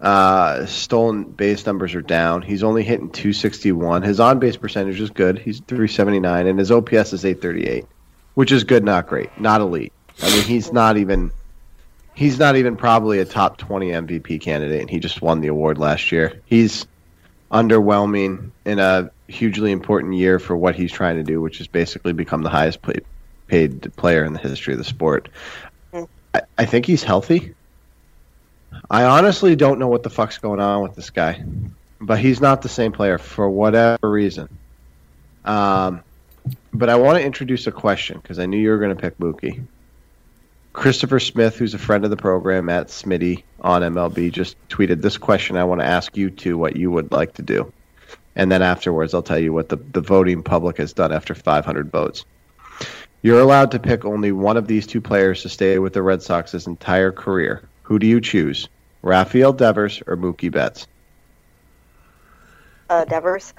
Uh, stolen base numbers are down. He's only hitting 261. His on base percentage is good. He's 379, and his OPS is 838, which is good, not great, not elite. I mean, he's not even he's not even probably a top 20 MVP candidate, and he just won the award last year. He's underwhelming in a hugely important year for what he's trying to do, which is basically become the highest paid, paid player in the history of the sport. I, I think he's healthy. I honestly don't know what the fuck's going on with this guy, but he's not the same player for whatever reason. Um, but I want to introduce a question because I knew you were going to pick Mookie. Christopher Smith, who's a friend of the program at Smitty on MLB, just tweeted this question. I want to ask you two what you would like to do. And then afterwards, I'll tell you what the, the voting public has done after 500 votes. You're allowed to pick only one of these two players to stay with the Red Sox his entire career. Who do you choose? Rafael Devers or Mookie Betts? Uh, Devers.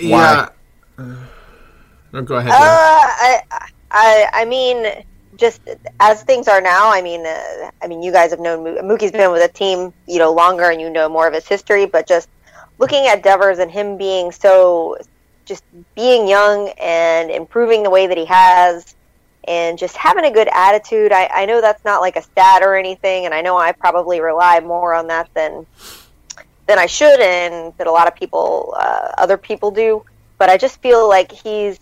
Yeah. No, go ahead. Uh, I, I, I mean, just as things are now. I mean, uh, I mean, you guys have known Moo- Mookie's been with a team, you know, longer, and you know more of his history. But just looking at Devers and him being so, just being young and improving the way that he has, and just having a good attitude. I, I know that's not like a stat or anything, and I know I probably rely more on that than than I should, and that a lot of people, uh, other people do. But I just feel like he's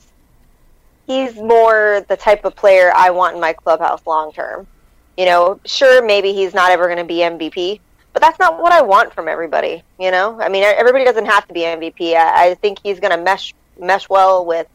he's more the type of player I want in my clubhouse long term. You know, sure, maybe he's not ever going to be MVP, but that's not what I want from everybody. You know, I mean, everybody doesn't have to be MVP. I, I think he's going to mesh mesh well with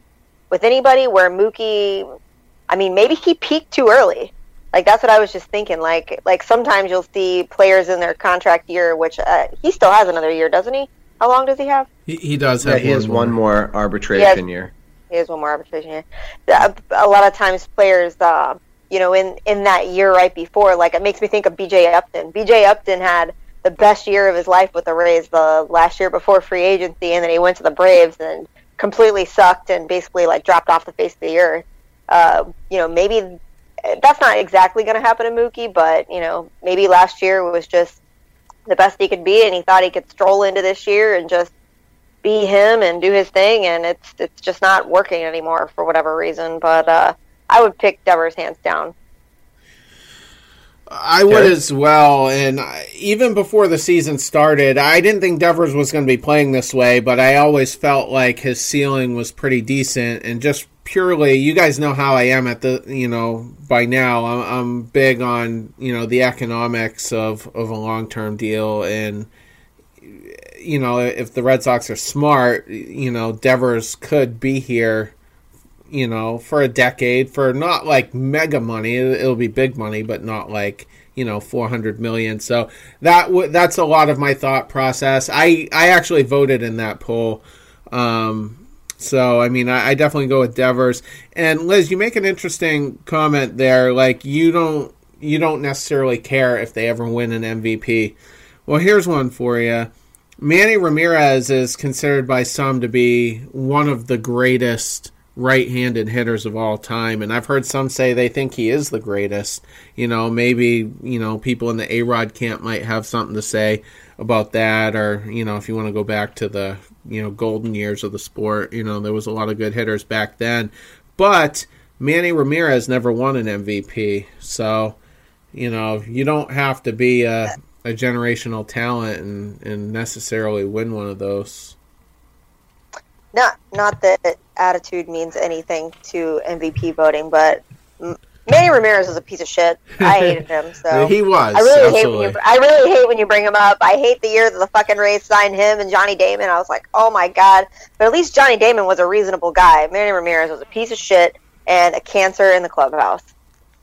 with anybody. Where Mookie, I mean, maybe he peaked too early. Like that's what I was just thinking. Like like sometimes you'll see players in their contract year, which uh, he still has another year, doesn't he? How long does he have? He, he does Yeah, have he has one more arbitration year. He has one more arbitration. A, a lot of times, players, uh, you know, in in that year right before, like it makes me think of B.J. Upton. B.J. Upton had the best year of his life with the Rays the last year before free agency, and then he went to the Braves and completely sucked and basically like dropped off the face of the earth. Uh, you know, maybe that's not exactly going to happen to Mookie, but you know, maybe last year was just the best he could be, and he thought he could stroll into this year and just be him and do his thing, and it's it's just not working anymore for whatever reason. But uh, I would pick Devers hands down. I would as well. And even before the season started, I didn't think Devers was going to be playing this way, but I always felt like his ceiling was pretty decent. And just purely, you guys know how I am at the, you know, by now, I'm, I'm big on, you know, the economics of, of a long term deal. And, you know, if the Red Sox are smart, you know, Devers could be here you know, for a decade for not like mega money. It- It'll be big money, but not like you know 400 million. So that w- that's a lot of my thought process. I I actually voted in that poll. Um, So, I mean, I, I definitely go with Devers. And Liz, you make an interesting comment there. Like, you don't you don't necessarily care if they ever win an MVP. Well, here's one for you. Manny Ramirez is considered by some to be one of the greatest right-handed hitters of all time and I've heard some say they think he is the greatest. You know, maybe, you know, people in the A-Rod camp might have something to say about that or, you know, if you want to go back to the, you know, golden years of the sport, you know, there was a lot of good hitters back then. But Manny Ramirez never won an MVP. So, you know, you don't have to be a, a generational talent and, and necessarily win one of those. Not not that attitude means anything to MVP voting, but Manny Ramirez is a piece of shit. I <laughs> hated him. So he was. I really absolutely. hate when you. I really hate when you bring him up. I hate the year that the fucking Rays signed him and Johnny Damon. I was like, oh my god. But at least Johnny Damon was a reasonable guy. Manny Ramirez was a piece of shit and a cancer in the clubhouse.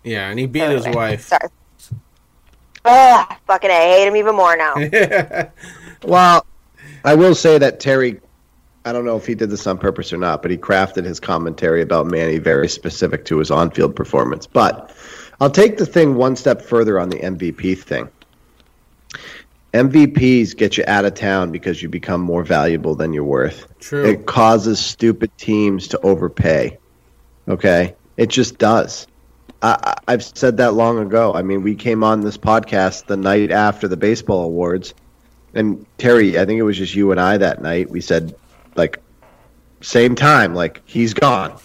Yeah, and he beat his Anyway, wife. Sorry. Ugh, fucking A. I hate him even more now. <laughs> Well, I will say that Terry, I don't know if he did this on purpose or not, but he crafted his commentary about Manny very specific to his on field performance. But I'll take the thing one step further on the MVP thing. MVPs get you out of town because you become more valuable than you're worth. True. It causes stupid teams to overpay. Okay? It just does. I, I've said that long ago. I mean, we came on this podcast the night after the baseball awards, and Terry, I think it was just you and I that night. We said, like, same time, like he's gone.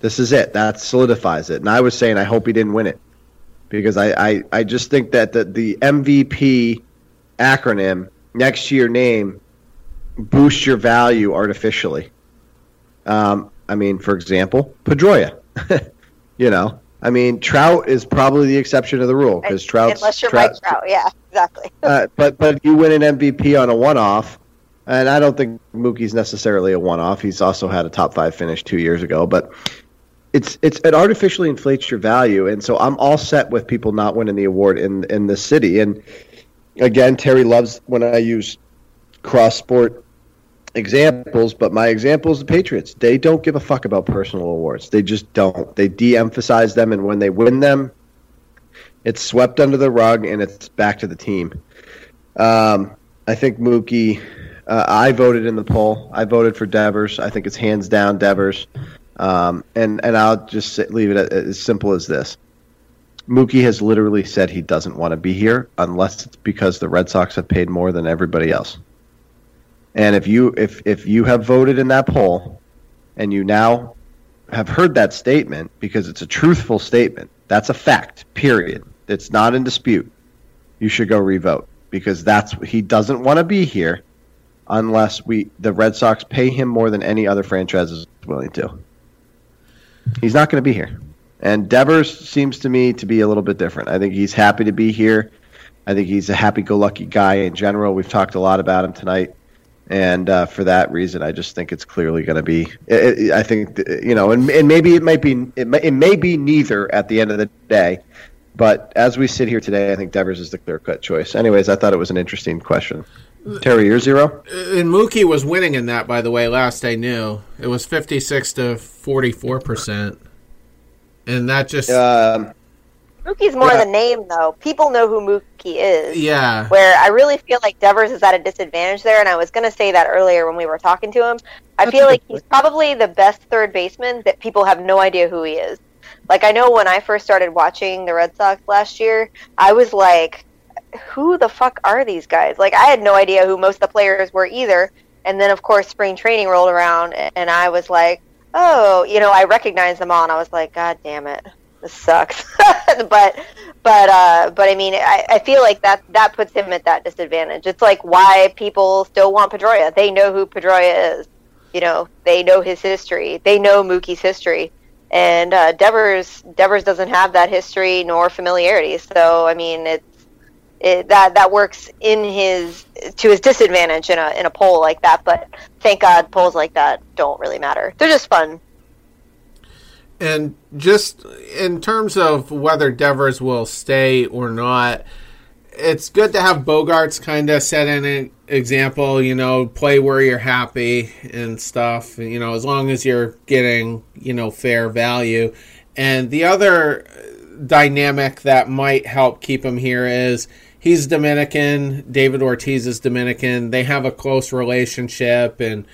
This is it. That solidifies it. And I was saying, I hope he didn't win it because I, I, I just think that the, the MVP acronym next to your name boosts your value artificially. Um, I mean, for example, Pedroia. <laughs> you know, I mean, Trout is probably the exception to the rule because Trout. Unless you're Mike Trout. Yeah, exactly. <laughs> uh, but but you win an MVP on a one-off, and I don't think Mookie's necessarily a one-off. He's also had a top five finish two years ago, but it's it's it artificially inflates your value, and so I'm all set with people not winning the award in in the city. And again, Terry loves when I use cross sport examples, but my example is the Patriots. They don't give a fuck about personal awards. They just don't. They de-emphasize them, and when they win them, it's swept under the rug and it's back to the team. Um, I think Mookie. Uh, I voted in the poll. I voted for Devers. I think it's hands down Devers. Um, and and I'll just leave it as simple as this. Mookie has literally said he doesn't want to be here unless it's because the Red Sox have paid more than everybody else. And if you if if you have voted in that poll, and you now have heard that statement because it's a truthful statement, that's a fact. Period. It's not in dispute. You should go revote because that's he doesn't want to be here unless we the Red Sox pay him more than any other franchise is willing to. He's not going to be here. And Devers seems to me to be a little bit different. I think he's happy to be here. I think he's a happy-go-lucky guy in general. We've talked a lot about him tonight, and uh, for that reason, I just think it's clearly going to be. It, it, I think you know, and, and maybe it might be it may, it may be neither at the end of the day. But as we sit here today, I think Devers is the clear-cut choice. Anyways, I thought it was an interesting question. Terry, you're zero. And Mookie was winning in that, by the way. Last I knew, it was fifty-six to forty-four percent, and that just Um, Mookie's more Yeah. the name, though. People know who Mookie is. yeah, Where I really feel like Devers is at a disadvantage there, and I was going to say that earlier when we were talking to him. I feel like he's probably the best third baseman that people have no idea who he is. Like I know when I first started watching the Red Sox last year, I was like, "Who the fuck are these guys?" Like I had no idea who most of the players were either. And then of course spring training rolled around, and I was like, "Oh, you know," I recognized them all, and I was like, "God damn it, this sucks." <laughs> but but uh, but I mean, I, I feel like that that puts him at that disadvantage. It's like why people still want Pedroia. They know who Pedroia is. You know, they know his history. They know Mookie's history, and uh, Devers Devers doesn't have that history nor familiarity. So I mean, it's it, that that works in his to his disadvantage in a in a poll like that. But thank God, polls like that don't really matter. They're just fun. And just in terms of whether Devers will stay or not, it's good to have Bogaerts kind of set an example. You know, play where you're happy and stuff. You know, as long as you're getting you know fair value. And the other uh, dynamic that might help keep him here is he's Dominican. David Ortiz is Dominican. They have a close relationship and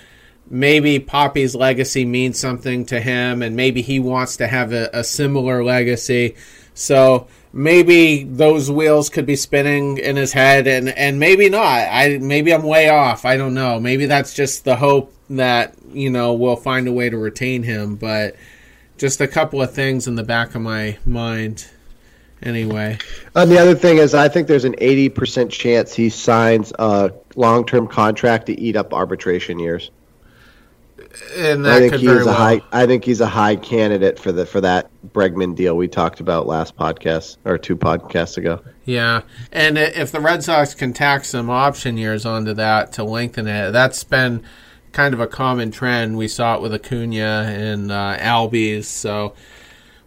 maybe Papi's legacy means something to him, and maybe he wants to have a, a, similar legacy. So maybe those wheels could be spinning in his head, and, and maybe not. I maybe I'm way off. I don't know. Maybe that's just the hope that you know we'll find a way to retain him. But just a couple of things in the back of my mind. Anyway, the other thing is, I think there's an 80% chance he signs a long-term contract to eat up arbitration years and I think he's well. a high. I think he's a high candidate for the for that Bregman deal we talked about last podcast or two podcasts ago. Yeah, and if the Red Sox can tack some option years onto that to lengthen it, that's been kind of a common trend. We saw it with Acuna and uh, Albies, so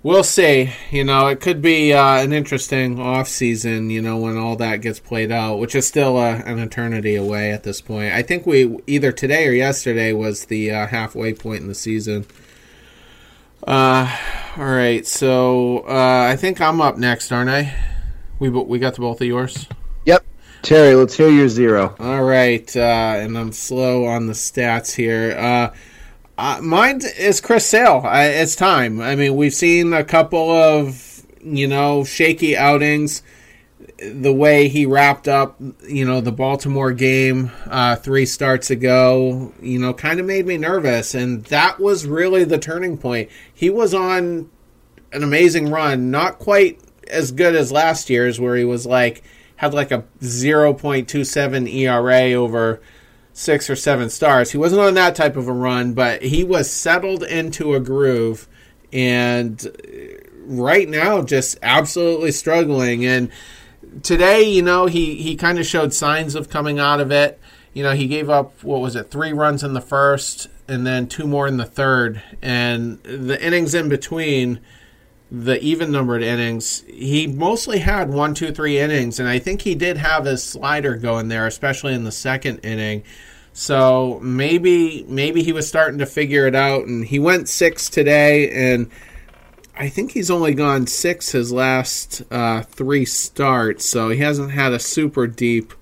we'll see. You know, it could be uh, an interesting off season. You know, when all that gets played out, which is still uh, an eternity away at this point. I think we either today or yesterday was the uh, halfway point in the season. Uh, all right, so uh, I think I'm up next, aren't I? We we got the both of yours. Yep, Terry. Let's hear your zero. All right, uh, and I'm slow on the stats here. Uh, mine is Chris Sale. I, it's time. I mean, we've seen a couple of you know shaky outings. The way he wrapped up, you know, the Baltimore game uh, three starts ago, you know, kind of made me nervous, and that was really the turning point. He was on an amazing run, not quite as good as last year's, where he was like had like a zero point two seven ERA over six or seven stars. He wasn't on that type of a run, but he was settled into a groove and right now just absolutely struggling and today, you know, he he kind of showed signs of coming out of it. You know, he gave up what was it, 3 runs in the first and then two more in the third and the innings in between the even numbered innings, he mostly had one, two, three innings, and I think he did have his slider going there, especially in the second inning. So maybe maybe he was starting to figure it out, and he went six today, and I think he's only gone six his last uh, three starts, so he hasn't had a super deep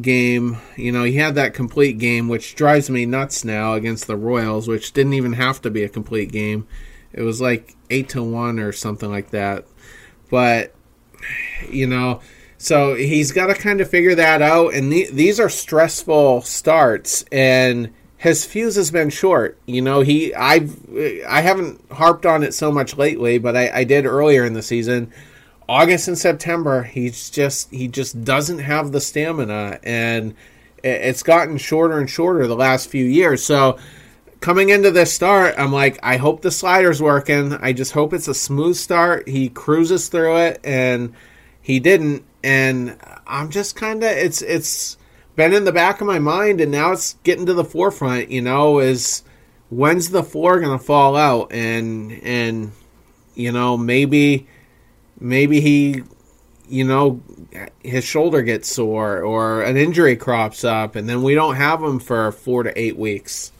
game. You know, he had that complete game, which drives me nuts now against the Royals, which didn't even have to be a complete game. It was like eight to one or something like that. But you know, so he's got to kind of figure that out. And the, these are stressful starts, and his fuse has been short. You know, he I've I haven't harped on it so much lately, but I, I did earlier in the season. August and September, he's just he just doesn't have the stamina, and it's gotten shorter and shorter the last few years. So coming into this start, I'm like, I hope the slider's working. I just hope it's a smooth start. He cruises through it, and he didn't and I'm just kind of it's it's been in the back of my mind, and now it's getting to the forefront. You know, is when's the floor gonna fall out, and and you know maybe maybe he you know his shoulder gets sore or an injury crops up, and then we don't have him for four to eight weeks.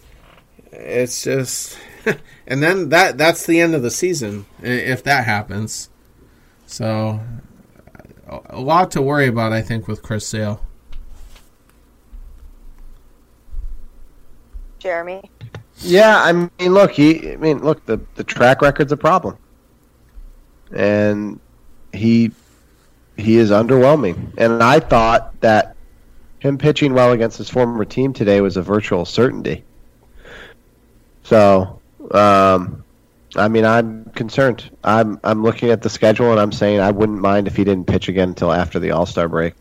It's just. <laughs> and then that that's the end of the season if that happens. So a lot to worry about, I think, with Chris Sale. Jeremy. Yeah, I mean, look, he. I mean, look, the the track record's a problem, and he he is underwhelming. And I thought that him pitching well against his former team today was a virtual certainty. So, um, I mean, I'm concerned. I'm I'm looking at the schedule and I'm saying I wouldn't mind if he didn't pitch again until after the All Star break.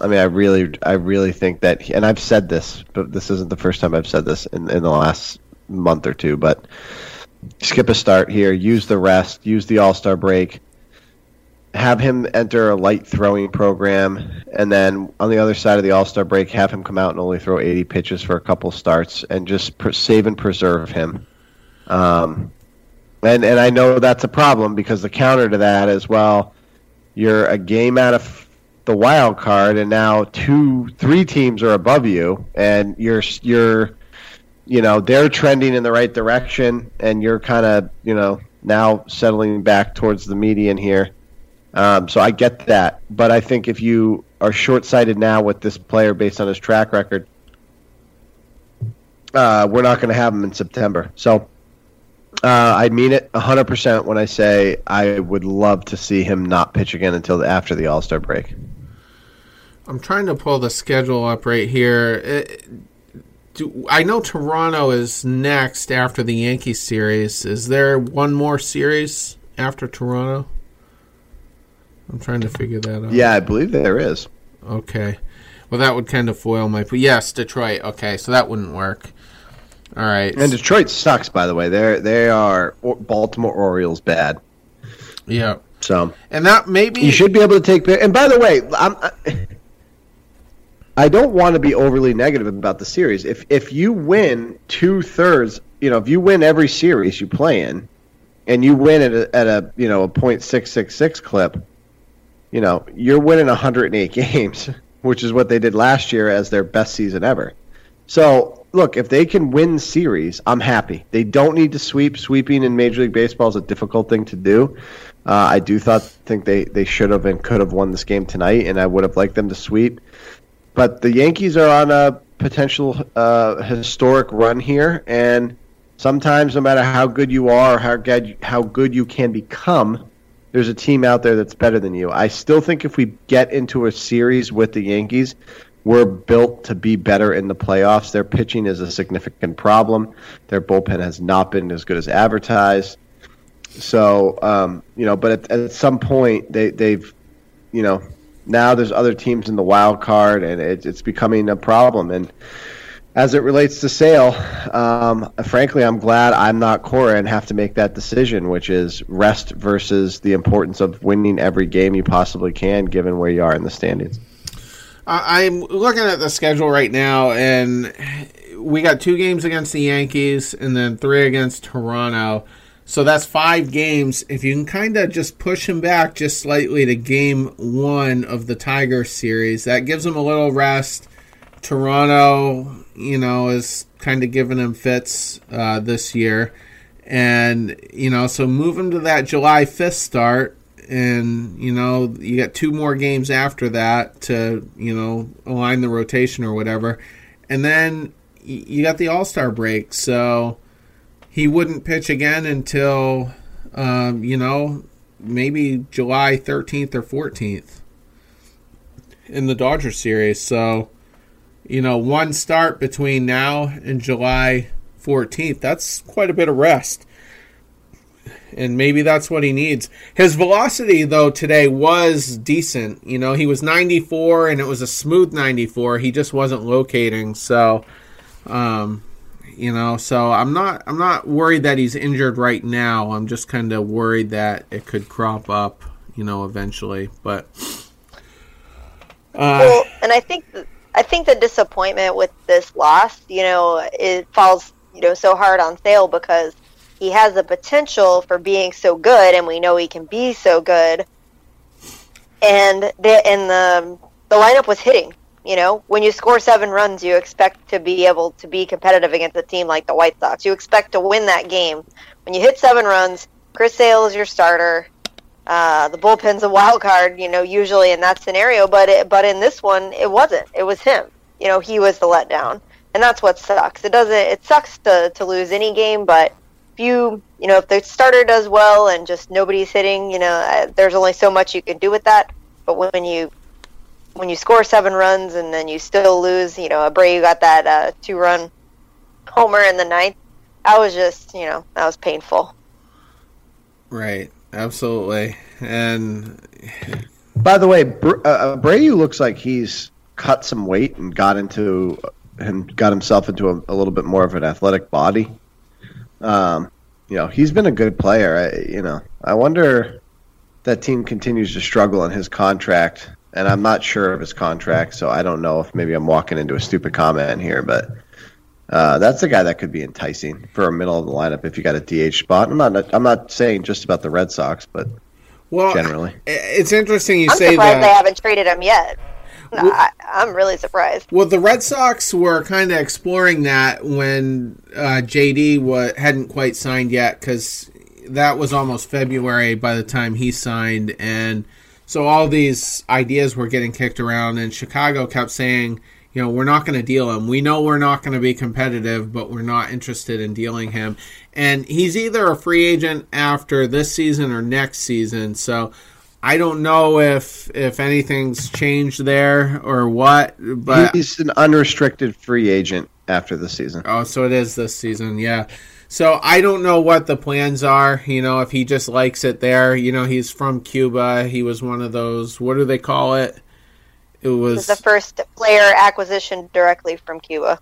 I mean, I really, I really think that, he, and I've said this, but this isn't the first time I've said this in in the last month or two. But skip a start here, use the rest, use the All Star break, have him enter a light throwing program, and then on the other side of the All Star break, have him come out and only throw 80 pitches for a couple starts, and just per- save and preserve him. Um, and and I know that's a problem because the counter to that is well, you're a game out of the wild card, and now two, three teams are above you, and you're you're, you know, they're trending in the right direction, and you're kind of, you know, now settling back towards the median here. Um, so I get that, but I think if you are short-sighted now with this player based on his track record, uh, we're not going to have him in September. So uh, I mean it 100% when I say I would love to see him not pitch again until after the All Star break. I'm trying to pull the schedule up right here. It, do, I know Toronto is next after the Yankees series. Is there one more series after Toronto? I'm trying to figure that out. Yeah, I believe there is. Okay. Well, that would kind of foil my. Yes, Detroit. Okay, so that wouldn't work. All right. And Detroit sucks, by the way. They're they are Baltimore Orioles bad. Yeah. So and that maybe you should be able to take. And by the way, I'm. I don't want to be overly negative about the series. If if you win two thirds, you know, if you win every series you play in, and you win at a, at a you know a point six six six clip, you know, you're winning 108 <laughs> games, which is what they did last year as their best season ever. So look, if they can win series, I'm happy. They don't need to sweep. Sweeping in Major League Baseball is a difficult thing to do. Uh, I do thought think they, they should have and could have won this game tonight, and I would have liked them to sweep. But the Yankees are on a potential uh, historic run here, and sometimes, no matter how good you are, or how good how good you can become, there's a team out there that's better than you. I still think if we get into a series with the Yankees, we're built to be better in the playoffs. Their pitching is a significant problem. Their bullpen has not been as good as advertised. So, um, you know, but at, at some point they, they've, you know, now there's other teams in the wild card, and it, it's becoming a problem. And as it relates to Sale, um, frankly, I'm glad I'm not Cora and have to make that decision, which is rest versus the importance of winning every game you possibly can, given where you are in the standings. I'm looking at the schedule right now, and we got two games against the Yankees and then three against Toronto. So that's five games. If you can kind of just push him back just slightly to game one of the Tiger series, that gives him a little rest. Toronto, you know, is kind of giving him fits uh, this year. And, you know, so move him to that July 5th start and you know you got two more games after that to you know align the rotation or whatever, and then you got the All Star break, so he wouldn't pitch again until um, you know maybe July thirteenth or fourteenth in the Dodger series. So you know one start between now and July fourteenth. That's quite a bit of rest and maybe that's what he needs. His velocity though today was decent. You know, he was 94 and it was a smooth 94. He just wasn't locating, so um you know, so I'm not I'm not worried that he's injured right now. I'm just kind of worried that it could crop up, you know, eventually, but uh, well, and I think I think the disappointment with this loss, you know, it falls, you know, so hard on Sale because he has the potential for being so good, and we know he can be so good. And the and the the lineup was hitting. You know, when you score seven runs, you expect to be able to be competitive against a team like the White Sox. You expect to win that game. When you hit seven runs, Chris Sale is your starter. Uh, the bullpen's a wild card, you know, usually in that scenario. But it, but in this one, it wasn't. It was him. You know, he was the letdown, and that's what sucks. It doesn't. It sucks to to lose any game, but if you you know if the starter does well and just nobody's hitting you know uh, there's only so much you can do with that but when you when you score seven runs and then you still lose you know Abreu got that uh, two run homer in the ninth that was just you know that was painful right absolutely. And by the way Br- uh, Abreu looks like he's cut some weight and got into and got himself into a, a little bit more of an athletic body. Um, you know, he's been a good player. I, you know, I wonder that team continues to struggle in his contract, and I'm not sure of his contract, so I don't know if maybe I'm walking into a stupid comment here, but uh, that's a guy that could be enticing for a middle of the lineup if you got a DH spot. I'm not I'm not saying just about the Red Sox, but Well, generally. it's interesting you I'm say surprised that. they haven't traded him yet. No, I, I'm really surprised. Well, the Red Sox were kind of exploring that when uh, JD wa- hadn't quite signed yet because that was almost February by the time he signed, and so all these ideas were getting kicked around, and Chicago kept saying, you know, we're not going to deal him. We know we're not going to be competitive, but we're not interested in dealing him. And he's either a free agent after this season or next season, so. I don't know if if anything's changed there or what, but He's an unrestricted free agent after the season. Oh, so it is this season, yeah. So I don't know what the plans are. You know, if he just likes it there. You know, he's from Cuba. He was one of those. What do they call it? It This was the first player acquisition directly from Cuba.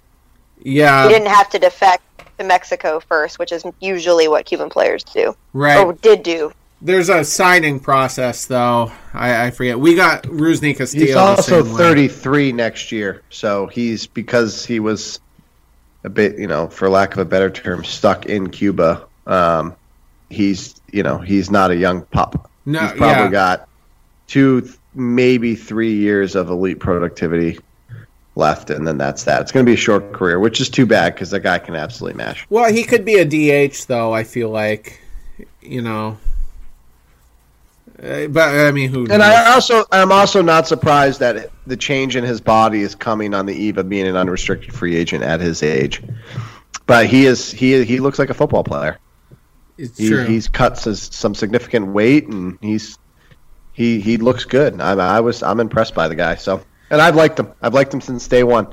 Yeah. He didn't have to defect to Mexico first, which is usually what Cuban players do right. or did do. There's a signing process though. I, I forget. We got Rusney Castillo. He's also same way. 33 next year, so he's because he was a bit, you know, for lack of a better term, stuck in Cuba. Um, he's, you know, he's not a young pup. No, he's probably yeah. got two, maybe three years of elite productivity left, and then that's that. It's going to be a short career, which is too bad because the guy can absolutely mash. Well, he could be a DH though. I feel like, you know. Uh, but I mean, who? And knows? I also, I'm also not surprised that the change in his body is coming on the eve of being an unrestricted free agent at his age. But he is, he he looks like a football player. it's He, true. he's cut some significant weight, and he's he he looks good. I, I was I'm impressed by the guy. So, and I've liked him. I've liked him since day one.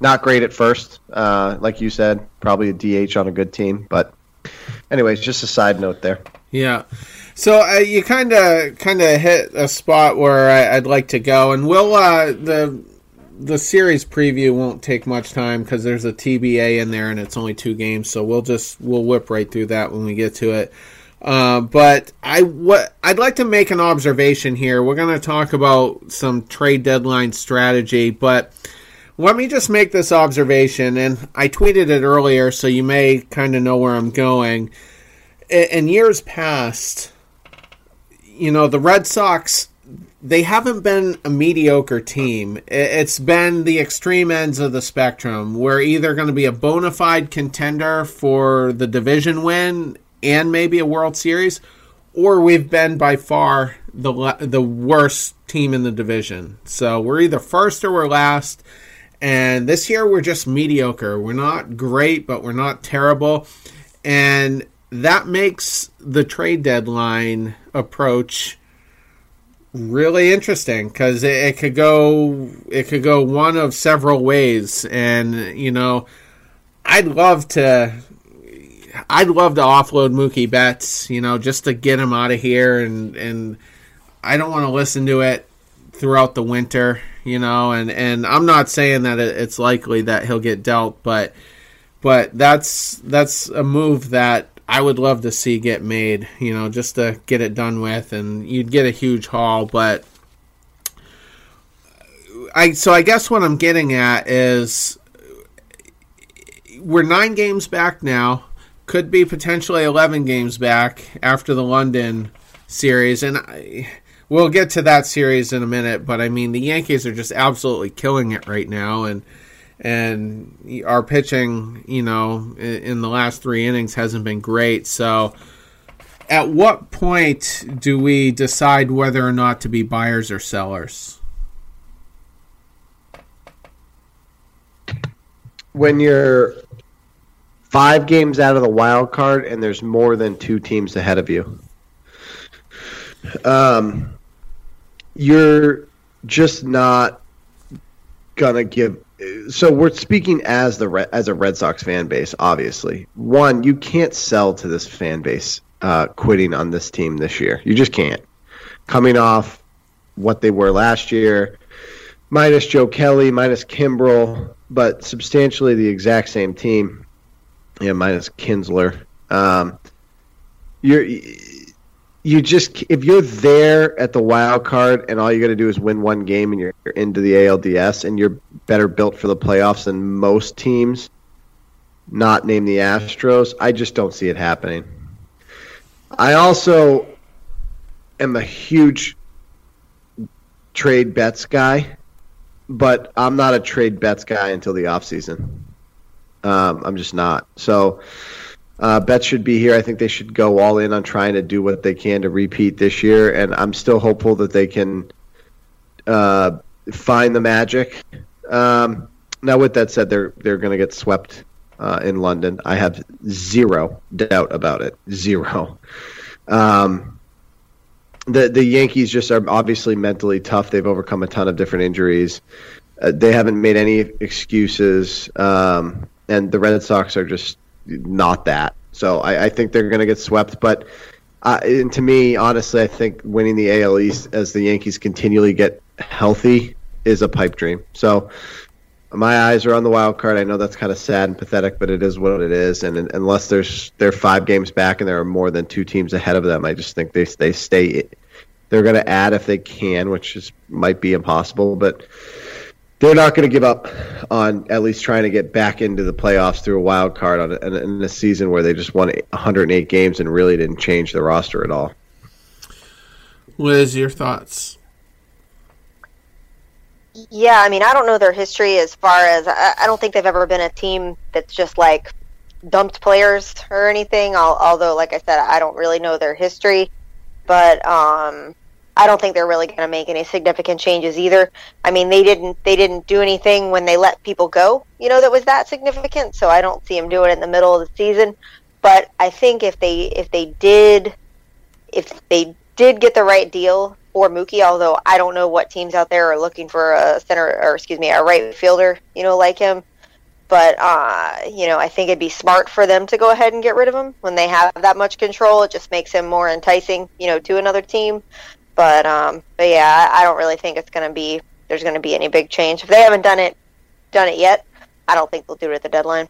Not great at first, uh, like you said, probably a DH on a good team. But, anyways, just a side note there. Yeah. So uh, you kind of kind of hit a spot where I, I'd like to go, and we'll uh, the the series preview won't take much time because there's a TBA in there and it's only two games, so we'll just we'll whip right through that when we get to it. Uh, but I what I'd like to make an observation here. We're going to talk about some trade deadline strategy, but let me just make this observation, and I tweeted it earlier, so you may kind of know where I'm going. In years past, you know, the Red Sox, they haven't been a mediocre team. It's been the extreme ends of the spectrum. We're either going to be a bona fide contender for the division win and maybe a World Series, or we've been by far the the worst team in the division. So we're either first or we're last. And this year we're just mediocre. We're not great, but we're not terrible. And that makes the trade deadline approach really interesting because it, it could go it could go one of several ways and you know i'd love to i'd love to offload mookie betts you know just to get him out of here and and i don't want to listen to it throughout the winter you know and and i'm not saying that it's likely that he'll get dealt but but that's that's a move that I would love to see get made, you know, just to get it done with, and you'd get a huge haul. But I so I guess what I'm getting at is we're nine games back now, could be potentially eleven games back after the London series, and I, we'll get to that series in a minute. But I mean, the Yankees are just absolutely killing it right now, and and our pitching, you know, in, in the last three innings hasn't been great. So, at what point do we decide whether or not to be buyers or sellers? when you're five games out of the wild card and there's more than two teams ahead of you, um, you're just not gonna give. So we're speaking as the as a Red Sox fan base. Obviously, one you can't sell to this fan base uh, quitting on this team this year. You just can't. Coming off what they were last year, minus Joe Kelly, minus Kimbrel, but substantially the exact same team. Yeah, minus Kinsler. Um, you're you just if you're there at the wild card and all you got to do is win one game and you're into the ALDS and you're better built for the playoffs than most teams, not name the Astros. I just don't see it happening. I also am a huge trade Betts guy, but I'm not a trade Betts guy until the offseason. Um, I'm just not. So uh, Betts should be here. I think they should go all in on trying to do what they can to repeat this year, and I'm still hopeful that they can uh, find the magic. Um, now, with that said, they're they're going to get swept uh, in London. I have zero doubt about it. Zero. Um, the the Yankees just are obviously mentally tough. They've overcome a ton of different injuries. Uh, they haven't made any excuses, um, and the Red Sox are just not that. So I, I think they're going to get swept. But uh, and to me, honestly, I think winning the AL East as the Yankees continually get healthy is a pipe dream. So my eyes are on the wild card. I know that's kind of sad and pathetic, but it is what it is. And, and unless there's they're five games back and there are more than two teams ahead of them, I just think they they stay. They're going to add if they can, which is might be impossible, but they're not going to give up on at least trying to get back into the playoffs through a wild card on a, in a season where they just won 108 games and really didn't change the roster at all. Liz, your thoughts? Yeah, I mean, I don't know their history as far as I, I don't think they've ever been a team that's just like dumped players or anything. although, like I said, I don't really know their history, but um, I don't think they're really going to make any significant changes either. I mean, they didn't they didn't do anything when they let people go, you know, that was that significant. So I don't see them doing it in the middle of the season. But I think if they if they did if they did get the right deal for Mookie, although I don't know what teams out there are looking for a center or excuse me, a right fielder, you know, like him. But uh, you know, I think it'd be smart for them to go ahead and get rid of him when they have that much control. It just makes him more enticing, you know, to another team. But um, but yeah, I don't really think it's going to be there's going to be any big change if they haven't done it done it yet. I don't think they'll do it at the deadline.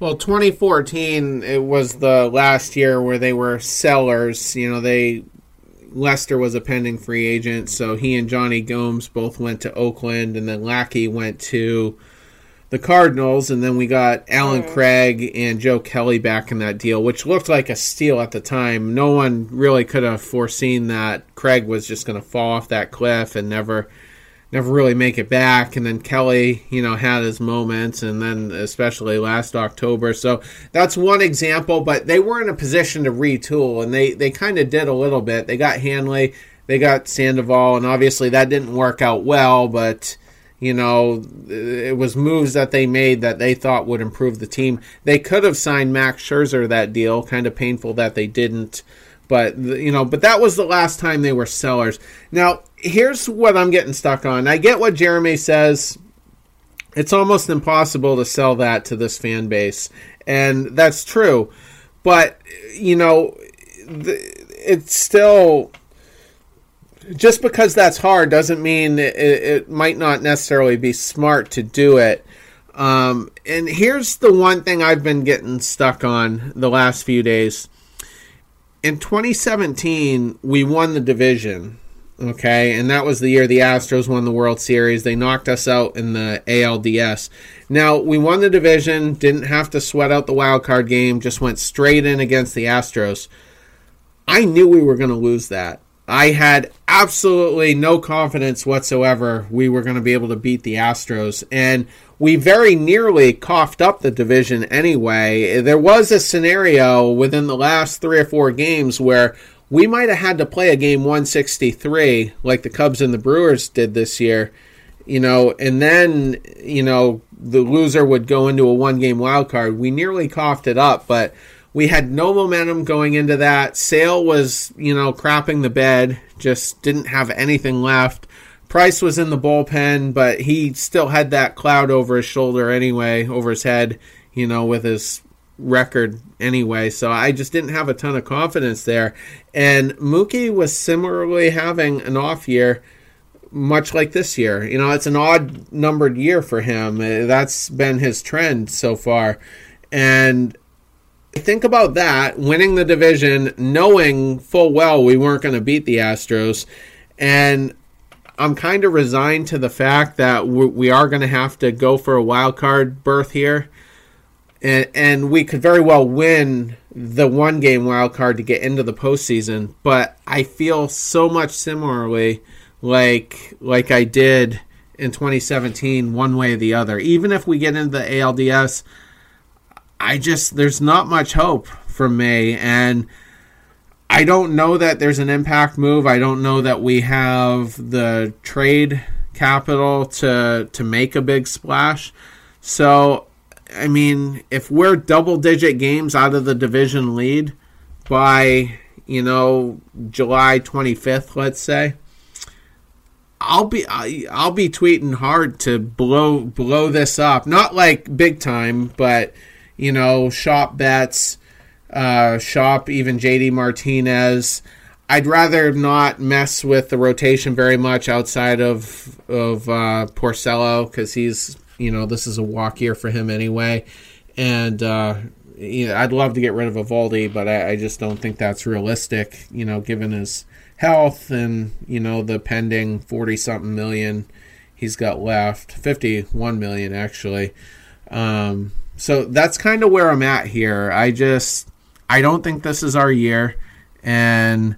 Well, 2014 it was the last year where they were sellers. You know, they Lester was a pending free agent, so he and Jonny Gomes both went to Oakland, and then Lackey went to the Cardinals, and then we got Allen mm. Craig and Joe Kelly back in that deal, which looked like a steal at the time. No one really could have foreseen that Craig was just going to fall off that cliff and never never really make it back. And then Kelly, you know, had his moments, and then especially last October. So that's one example. But they were in a position to retool, and they they kind of did a little bit. They got Hanley, they got Sandoval, and obviously that didn't work out well, but. You know, it was moves that they made that they thought would improve the team. They could have signed Max Scherzer that deal. Kind of painful that they didn't. But you know, but that was the last time they were sellers. Now, here's what I'm getting stuck on. I get what Jeremy says. It's almost impossible to sell that to this fan base, and that's true. But you know, it's still just because that's hard doesn't mean it, it might not necessarily be smart to do it. Um, and here's the one thing I've been getting stuck on the last few days in 2017, we won the division. Okay, and that was the year the Astros won the World Series. They knocked us out in the ALDS. Now, we won the division, didn't have to sweat out the wild card game, just went straight in against the Astros. I knew we were going to lose that. I had absolutely no confidence whatsoever we were going to be able to beat the Astros. And we very nearly coughed up the division anyway. There was a scenario within the last three or four games where we might have had to play a game 163 like the Cubs and the Brewers did this year, you know, and then, you know, the loser would go into a one game wild card. We nearly coughed it up, but we had no momentum going into that. Sale was, you know, crapping the bed, just didn't have anything left. Price was in the bullpen, but he still had that cloud over his shoulder anyway, over his head, you know, with his record anyway. So I just didn't have a ton of confidence there. And Mookie was similarly having an off year, much like this year. You know, it's an odd numbered year for him. That's been his trend so far. And think about that winning the division, knowing full well we weren't going to beat the Astros. And I'm kind of resigned to the fact that we are going to have to go for a wild card berth here, and and we could very well win the one game wild card to get into the postseason. But I feel so much similarly, like like I did in 2017, one way or the other. Even if we get into the ALDS, I just there's not much hope from May, and I don't know that there's an impact move. I don't know that we have the trade capital to to make a big splash. So, I mean, if we're double digit games out of the division lead by, you know, July 25th, let's say, I'll be I'll be tweeting hard to blow blow this up. Not like big time, but you know, shop Betts, uh, shop even JD Martinez. I'd rather not mess with the rotation very much outside of of uh, Porcello because he's you know this is a walk year for him anyway, and uh, you know, I'd love to get rid of Eovaldi, but I, I just don't think that's realistic. You know, given his health and you know the pending forty something million he's got left, fifty one million actually. Um, so that's kind of where I'm at here. I just I don't think this is our year, and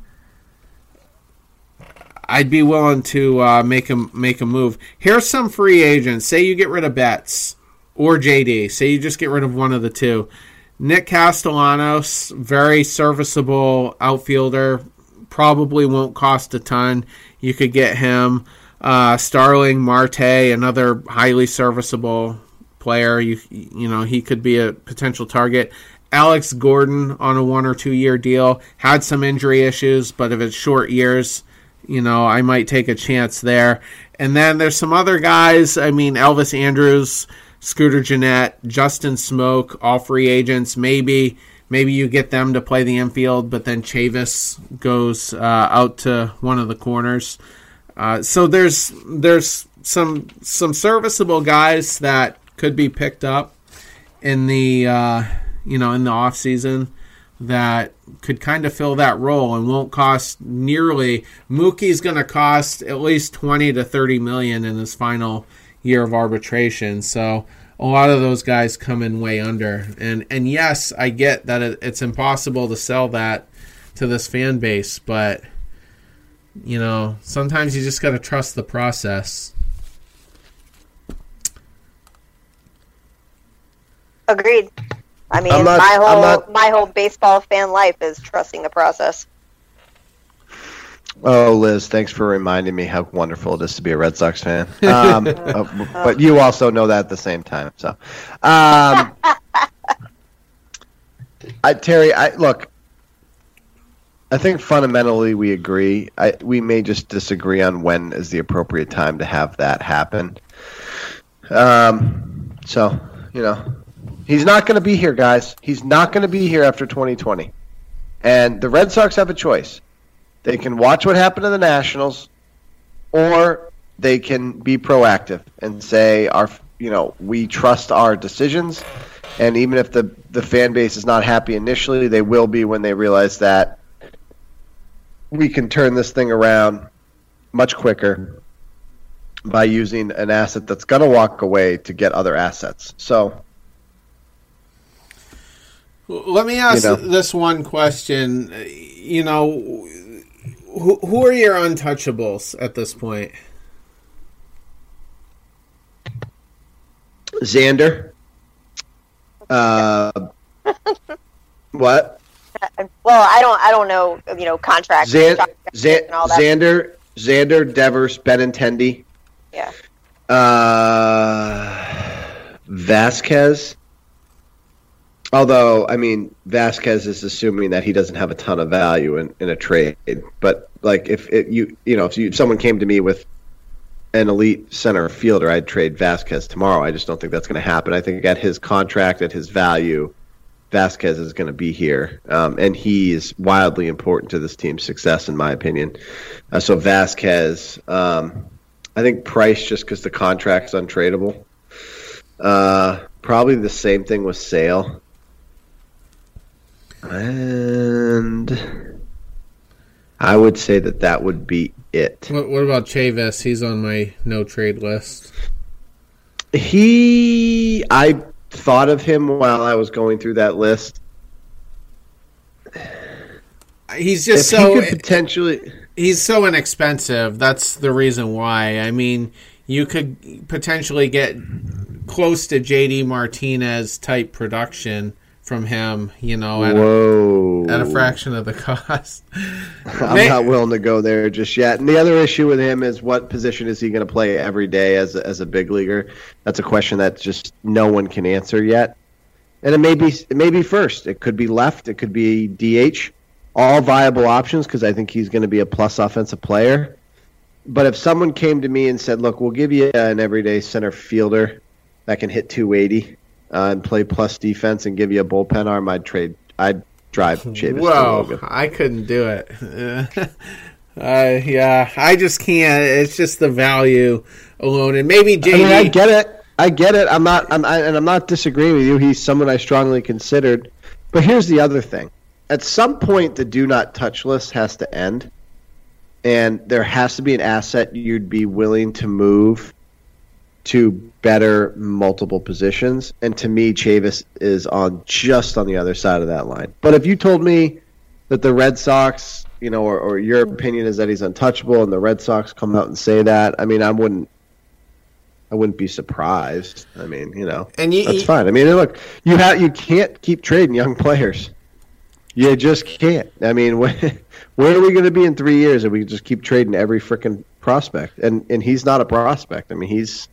I'd be willing to uh, make a make a move. Here's some free agents. Say you get rid of Betts or JD. Say you just get rid of one of the two. Nick Castellanos, very serviceable outfielder. Probably won't cost a ton. You could get him. Uh, Starling Marte, another highly serviceable player. You you know he could be a potential target. Alex Gordon on a one or two year deal had some injury issues, but if it's short years, you know I might take a chance there. And then there's some other guys. I mean Elvis Andrus, Scooter Gennett, Justin Smoak, all free agents. Maybe maybe you get them to play the infield, but then Chavis goes uh, out to one of the corners. Uh, so there's there's some some serviceable guys that could be picked up in the uh, you know in the off season that could kind of fill that role and won't cost nearly Mookie's going to cost at least 20 to 30 million in his final year of arbitration. So a lot of those guys come in way under. And and yes I get that it, it's impossible to sell that to this fan base but you know sometimes you just got to trust the process Agreed. I mean, not- my whole not- my whole baseball fan life is trusting the process. Oh, Liz, thanks for reminding me how wonderful it is to be a Red Sox fan. <laughs> Um, uh, <laughs> but you also know that at the same time. So, um, I, Terry, I look. I think fundamentally we agree. I, we may just disagree on when is the appropriate time to have that happen. Um, so you know, he's not going to be here, guys. He's not going to be here after 2020, and the Red Sox have a choice. They can watch what happened to the Nationals, or they can be proactive and say, "Our, you know, we trust our decisions." And even if the the fan base is not happy initially, they will be when they realize that we can turn this thing around much quicker by using an asset that's going to walk away to get other assets. So, Let me ask You know. this one question. You know, who, who are your untouchables at this point? Xander. Uh, what? Well, I don't I don't know you know contracts Zan, Zan, and all that. Xander, Xander, Devers, Benintendi, yeah. uh, Vazquez. Although, I mean, Vazquez is assuming that he doesn't have a ton of value in, in a trade. But like, if it, you you know, if you, someone came to me with an elite center fielder, I'd trade Vazquez tomorrow. I just don't think that's going to happen. I think at his contract, at his value, Vazquez is going to be here, um, and he is wildly important to this team's success, in my opinion. Uh, so Vazquez, um, I think Price, just because the contract's untradeable. Uh, probably the same thing with Sale, and I would say that that would be it. What, what about Chavis? He's on my no trade list. He, I thought of him while I was going through that list. he's just if so he potentially, he's so inexpensive. That's the reason why. I mean, you could potentially get close to JD Martinez type production from him, you know, at, a, at a fraction of the <laughs> cost. I'm May- not willing to go there just yet. And the other issue with him is what position is he going to play every day as a, as a big leaguer? That's a question that just no one can answer yet. And it may be it may be first. It could be left. It could be DH. All viable options because I think he's going to be a plus offensive player. But if someone came to me and said, "Look, we'll give you an everyday center fielder that can hit 280 uh, and play plus defense and give you a bullpen arm," I'd trade. I'd drive <laughs> Chavis Whoa. I couldn't do it. <laughs> uh, yeah, I just can't. It's just the value alone, and maybe JD. I mean, I get it. I get it. I'm not. I'm, I, and I'm not disagreeing with you. He's someone I strongly considered. But here's the other thing. At some point, the do not touch list has to end, and there has to be an asset you'd be willing to move to better multiple positions. And to me, Chavis is on just on the other side of that line. But if you told me that the Red Sox, you know, or, or your opinion is that he's untouchable, and the Red Sox come out and say that, I mean, I wouldn't. I wouldn't be surprised. I mean, you know, And you- that's you- fine. I mean, look, you have you can't keep trading young players. You just can't. I mean, <laughs> where, where are we going to be in three years if we just keep trading every freaking prospect? And and he's not a prospect. I mean, he's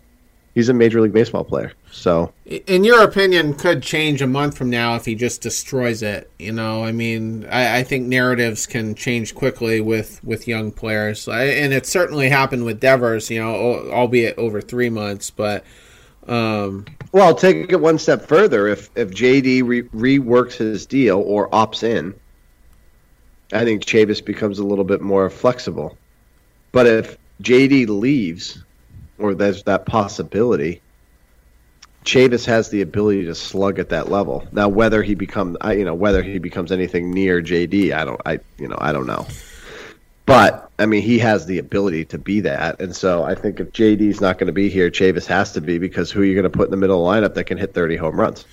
he's a major league baseball player. So in your opinion, could change a month from now if he just destroys it. You know, I mean, I, I think narratives can change quickly with with young players, I, and it certainly happened with Devers. You know, albeit over three months, but um, Well, I'll take it one step further. If if JD re- reworks his deal or opts in, I think Chavis becomes a little bit more flexible. But if JD leaves, or there's that possibility, Chavis has the ability to slug at that level. Now, whether he become, I you know, whether he becomes anything near JD, I don't, I you know, I don't know. But I mean, he has the ability to be that, and so I think if JD's not going to be here, Chavis has to be because who are you going to put in the middle of the lineup that can hit 30 home runs?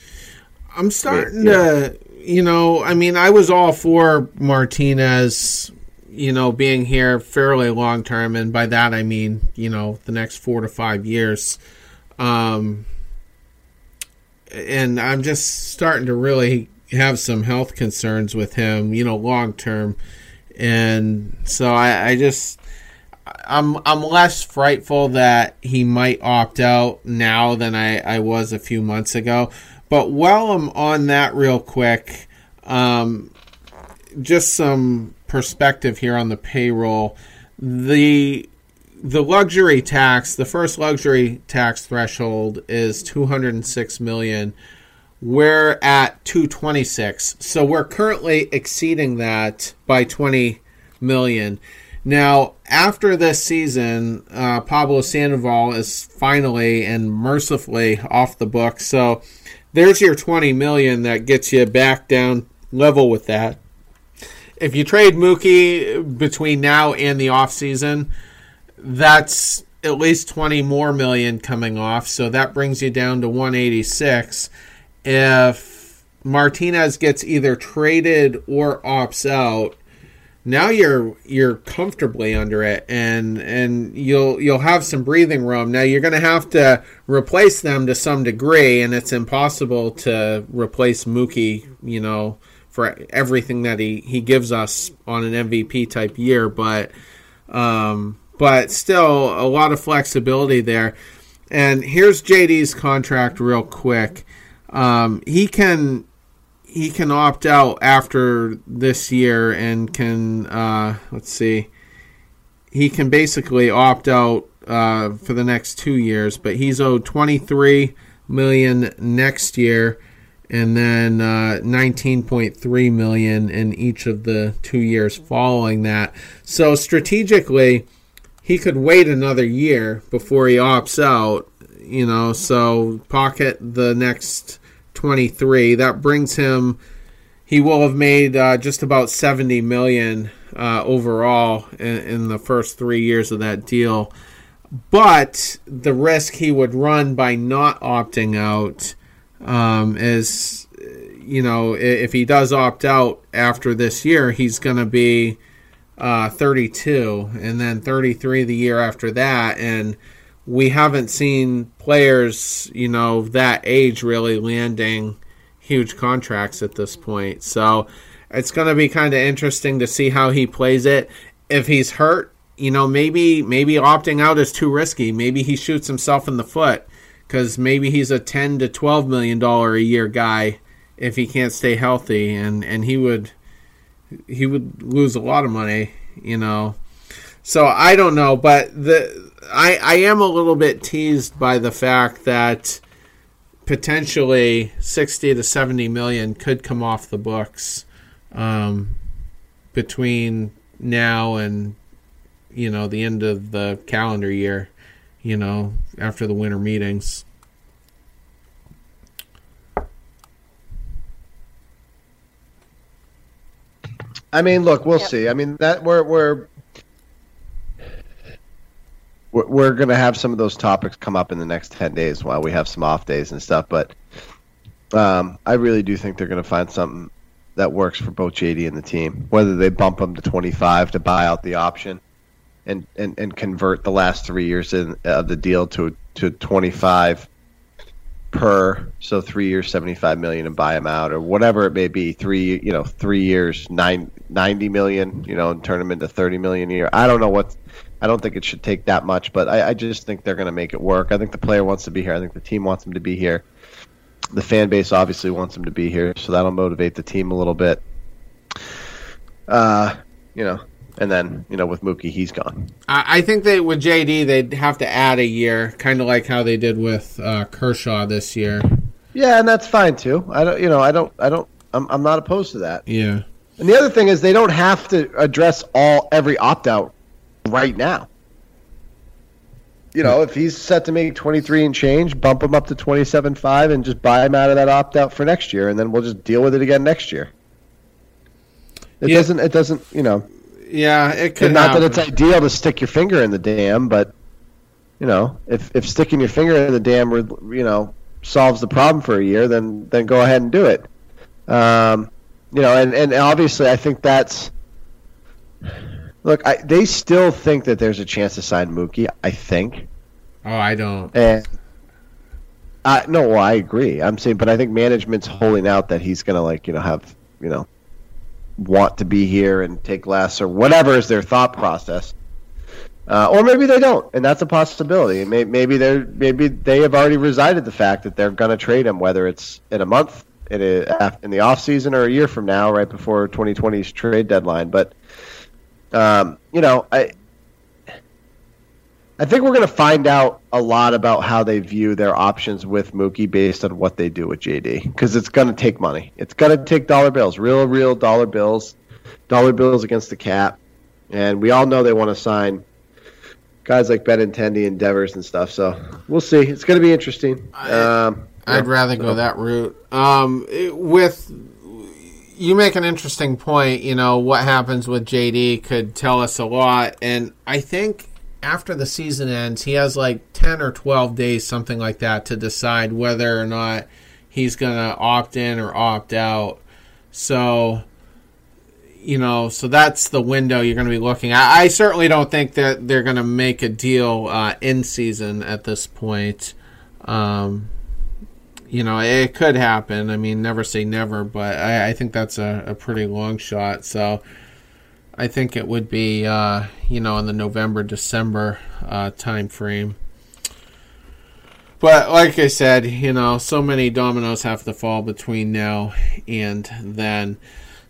I'm starting Yeah. to, you know, I mean, I was all for Martinez, you know, being here fairly long term, and by that I mean, you know, the next four to five years. Um, and I'm just starting to really have some health concerns with him, you know, long term, and so I, I just. I'm I'm less frightful that he might opt out now than I, I was a few months ago. But while I'm on that real quick, um, just some perspective here on the payroll. The the luxury tax, the first luxury tax threshold is 206 million. We're at 226. So we're currently exceeding that by 20 million. Now, after this season, uh, Pablo Sandoval is finally and mercifully off the book. So there's your 20 million that gets you back down level with that. If you trade Mookie between now and the offseason, that's at least 20 more million coming off. So that brings you down to 186. If Martinez gets either traded or opts out, now you're you're comfortably under it and and you'll you'll have some breathing room now you're going to have to replace them to some degree and it's impossible to replace Mookie you know for everything that he he gives us on an MVP type year but um but still a lot of flexibility there. And here's JD's contract real quick. Um he can he can opt out after this year and can uh, let's see. He can basically opt out uh, for the next two years but he's owed 23 million next year and then uh, 19.3 million in each of the two years following that. So strategically he could wait another year before he opts out you know so pocket the next 23 that brings him he will have made uh, just about 70 million uh, overall in, in, the first three years of that deal. But the risk he would run by not opting out um, is you know, if he does opt out after this year, he's going to be uh, 32 and then 33 the year after that. And we haven't seen players, you know, that age really landing huge contracts at this point. So it's going to be kind of interesting to see how he plays it. If he's hurt, you know, maybe maybe opting out is too risky. Maybe he shoots himself in the foot because maybe he's a 10 to 12 million dollar a year guy if he can't stay healthy and and he would he would lose a lot of money, you know. So I don't know, but the I I am a little bit teased by the fact that potentially 60 to 70 million could come off the books um, between now and you know the end of the calendar year you know after the winter meetings I mean, look, we'll Yep. see. I mean, that we're we're we're, we're going to have some of those topics come up in the next ten days while we have some off days and stuff. But um, I really do think they're going to find something that works for both JD and the team. Whether they bump them to twenty five to buy out the option and, and, and convert the last three years in, of the deal to to twenty five per so three years 75 million and buy him out or whatever it may be. Three you know three years nine, 90 million you know and turn him into 30 million a year. I don't know what i don't think it should take that much but i, I just think they're going to make it work. I think the player wants to be here. I think the team wants him to be here. The fan base obviously wants him to be here so that'll motivate the team a little bit. Uh you know and then you know with mookie he's gone I, I think that with jd they'd have to add a year kind of like how they did with uh, kershaw this year yeah and that's fine too i don't you know i don't i don't i'm, I'm not opposed to that yeah And the other thing is they don't have to address all every opt out right now. You know, if he's set to make 23 and change, bump him up to 27.5 and just buy him out of that opt out for next year and then we'll just deal with it again next year. It Yeah. doesn't it doesn't, you know, yeah it could and not that it's ideal to stick your finger in the dam, but you know, if if sticking your finger in the dam, you know, solves the problem for a year, then then go ahead and do it. Um, you know, and and obviously, I think that's. Look, I, they still think that there's a chance to sign Mookie. I think, oh i don't and I no, well, I agree. I'm saying, but I think management's holding out that he's gonna like you know have you know want to be here and take less or whatever is their thought process. Uh, or maybe they don't, and that's a possibility. Maybe they're maybe they have already resided the fact that they're going to trade him, whether it's in a month, in, a, in the off season, or a year from now, right before 2020's trade deadline. But um, you know, I I think we're going to find out a lot about how they view their options with Mookie based on what they do with JD because it's going to take money. It's going to take dollar bills, real, real dollar bills, dollar bills against the cap, and we all know they want to sign guys like Benintendi and Devers and stuff. So we'll see. It's going to be interesting. Um, I'd yeah, rather so- go that route. Um, with you make an interesting point. You know what happens with JD could tell us a lot, and I think after the season ends, he has like ten or twelve days, something like that, to decide whether or not he's gonna opt in or opt out. So. You know, so that's the window you're going to be looking at. I certainly don't think that they're going to make a deal uh, in season at this point. Um, you know, it could happen. I mean, never say never, but I, I think that's a, a pretty long shot. So I think it would be, uh, you know, in the November December uh, time frame. But like I said, you know, so many dominoes have to fall between now and then.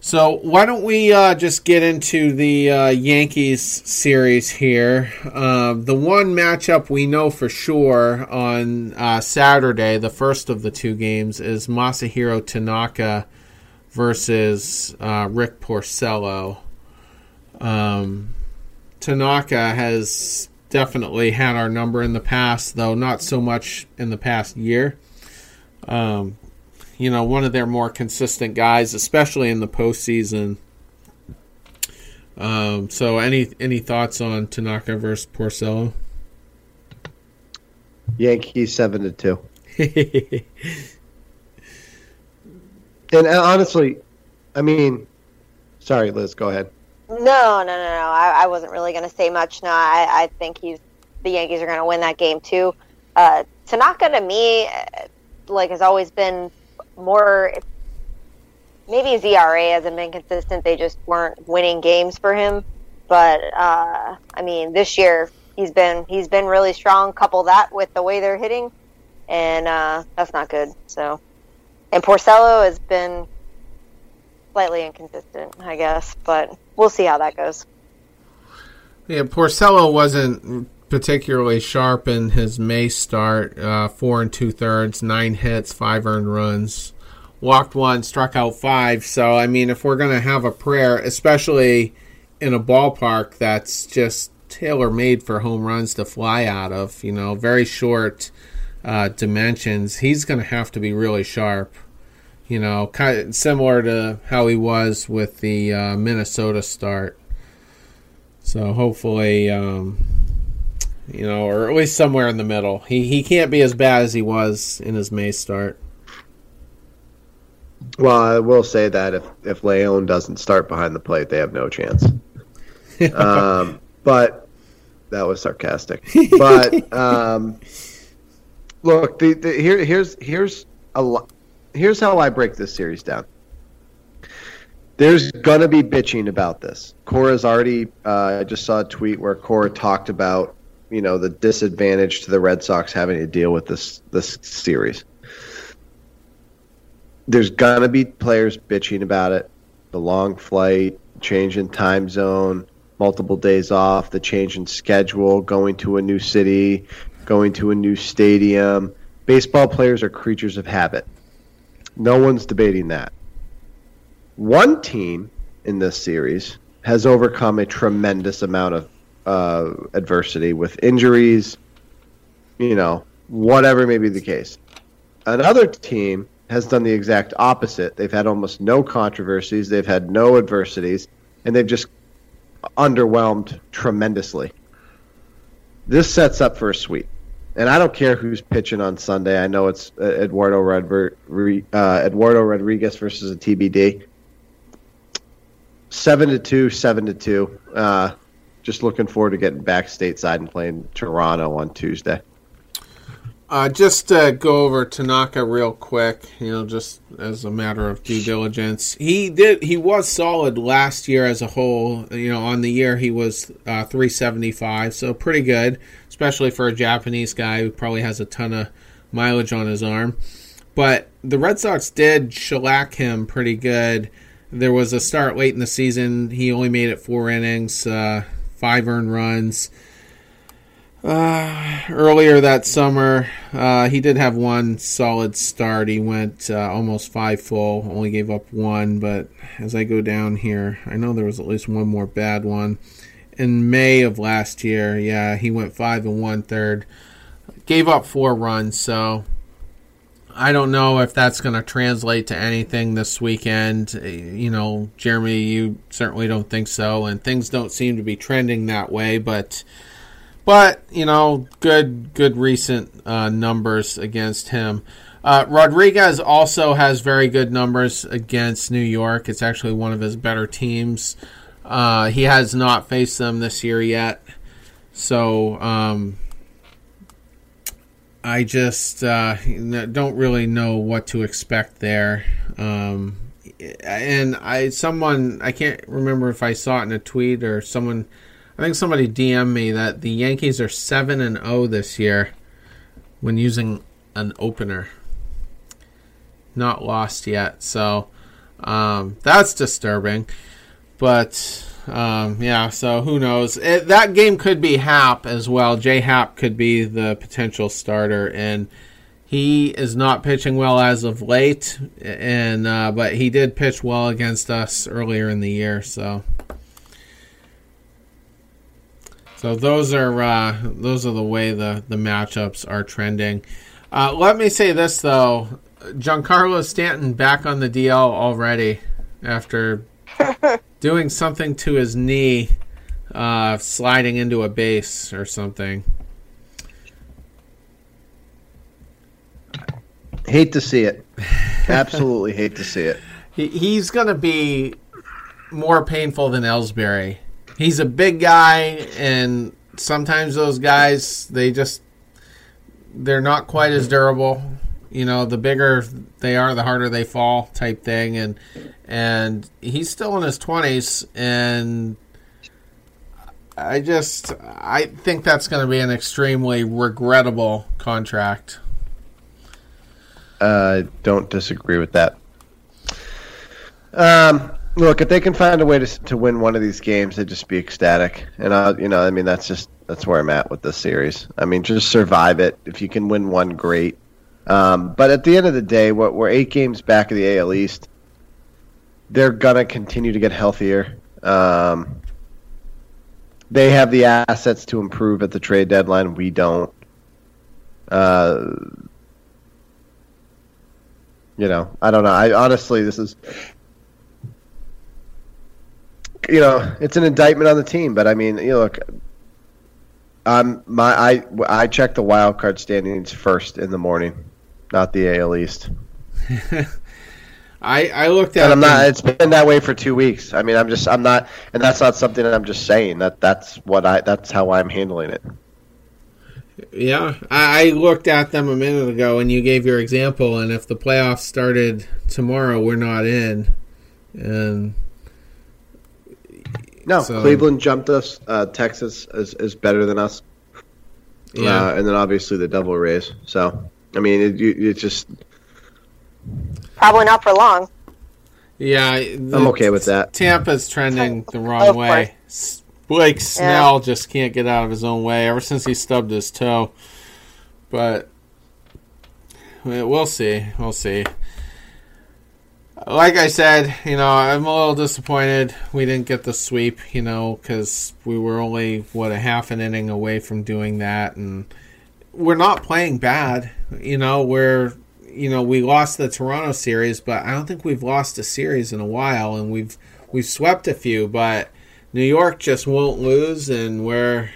So why don't we uh, just get into the uh, Yankees series here? Uh, the one matchup we know for sure on uh, Saturday, the first of the two games, is Masahiro Tanaka versus uh, Rick Porcello. Um, Tanaka has definitely had our number in the past, though not so much in the past year. Um, you know, one of their more consistent guys, especially in the postseason. Um, so, any any thoughts on Tanaka versus Porcello? Yankees seven to two. <laughs> And uh, honestly, I mean, sorry, Liz, go ahead. No, no, no, no. I, I wasn't really going to say much. No, I, I think he's the Yankees are going to win that game too. Uh, Tanaka to me, uh, like has always been more. Maybe his ERA hasn't been consistent. They just weren't winning games for him. But uh, I mean, this year he's been he's been really strong. Couple that with the way they're hitting, and uh, that's not good. So, and Porcello has been slightly inconsistent, I guess, but we'll see how that goes. Yeah, Porcello wasn't particularly sharp in his May start. Uh, four and two thirds, nine hits, five earned runs, walked one, struck out five. So I mean, if we're gonna have a prayer, especially in a ballpark that's just tailor made for home runs to fly out of, you know, very short uh, dimensions, he's gonna have to be really sharp. You know, kind of similar to how he was with the uh, Minnesota start. So hopefully, um, you know, or at least somewhere in the middle. He he can't be as bad as he was in his May start. Well, I will say that if if Leon doesn't start behind the plate, they have no chance. <laughs> um, but that was sarcastic. But <laughs> um, look, the, the, here here's here's a lot here's how I break this series down. There's gonna be bitching about this. Cora's already. Uh, I just saw a tweet where Cora talked about you know the disadvantage to the Red Sox having to deal with this this series. There's gonna be players bitching about it. The long flight, change in time zone, multiple days off, the change in schedule, going to a new city, going to a new stadium. Baseball players are creatures of habit. No one's debating that. One team in this series has overcome a tremendous amount of uh, adversity with injuries, you know, whatever may be the case. Another team has done the exact opposite. They've had almost no controversies, they've had no adversities, and they've just underwhelmed tremendously. This sets up for a sweep and I don't care who's pitching on Sunday. I know it's uh, Eduardo, Rodri- uh, Eduardo Rodriguez versus a TBD. Seven to two, seven to two. Uh, just looking forward to getting back stateside and playing Toronto on Tuesday. Uh, just to go over Tanaka real quick, you know, just as a matter of due diligence, he did he was solid last year as a whole. You know, on the year he was uh, 375, so pretty good especially for a Japanese guy who probably has a ton of mileage on his arm. But the Red Sox did shellac him pretty good. There was a start late in the season. He only made it four innings, uh, five earned runs. Uh, earlier that summer, uh, he did have one solid start. He went uh, almost five full, only gave up one. But as I go down here, I know there was at least one more bad one in May of last year. Yeah, he went five and one third, gave up four runs. So I don't know if that's going to translate to anything this weekend. You know, Jeremy, you certainly don't think so, and things don't seem to be trending that way. But but you know, good good recent uh, numbers against him. Uh, Rodriguez also has very good numbers against New York. It's actually one of his better teams. Uh, he has not faced them this year yet, so um, I just uh, don't really know what to expect there. Um, and I, someone I can't remember if I saw it in a tweet or someone. I think somebody DM'd me that the Yankees are seven and zero this year when using an opener. Not lost yet, so um, that's disturbing. But um, yeah, so who knows? It, that game could be Happ as well. J Happ could be the potential starter, and he is not pitching well as of late. And uh, but he did pitch well against us earlier in the year, so. So those are uh, those are the way the, the matchups are trending. Uh, let me say this though, Giancarlo Stanton back on the DL already after <laughs> doing something to his knee, uh, sliding into a base or something. Hate to see it. Absolutely hate to see it. <laughs> He, he's going to be more painful than Ellsbury. He's a big guy, and sometimes those guys they just they're not quite as durable. You know, the bigger they are, the harder they fall, type thing. And and he's still in his twenties, and I just I think that's going to be an extremely regrettable contract. Uh, don't disagree with that. Um, look, if they can find a way to to win one of these games, they'd just be ecstatic. And I, you know, I mean, that's just that's where I'm at with this series. I mean, just survive it. If you can win one, great. Um, but at the end of the day, we're, we're eight games back of the AL East. They're gonna continue to get healthier. Um, they have the assets to improve at the trade deadline. We don't. Uh, you know, I don't know. I honestly, this is, you know, it's an indictment on the team. But I mean, you know, look, um, my I I check the wild card standings first in the morning, not the AL East. <laughs> I I looked at. And I'm not. It's been that way for two weeks. I mean, I'm just. I'm not. And that's not something that I'm just saying. That that's what I. That's how I'm handling it. Yeah, I, I looked at them a minute ago, and you gave your example. And if the playoffs started tomorrow, we're not in. And No, So- Cleveland jumped us. Uh, Texas is, is better than us. yeah, Uh, and then obviously the Devil Rays. So I mean, it, you, it's just. Probably not for long. yeah, I'm okay with that. Tampa's trending the wrong way. S- Blake Snell just can't get out of his own way ever since he stubbed his toe. But we'll see. We'll see. Like I said, you know, I'm a little disappointed we didn't get the sweep, you know, because we were only, what, a half an inning away from doing that. And we're not playing bad. You know, we're, you know, we lost the Toronto series, but I don't think we've lost a series in a while. And we've, we've swept a few, but New York just won't lose, and we're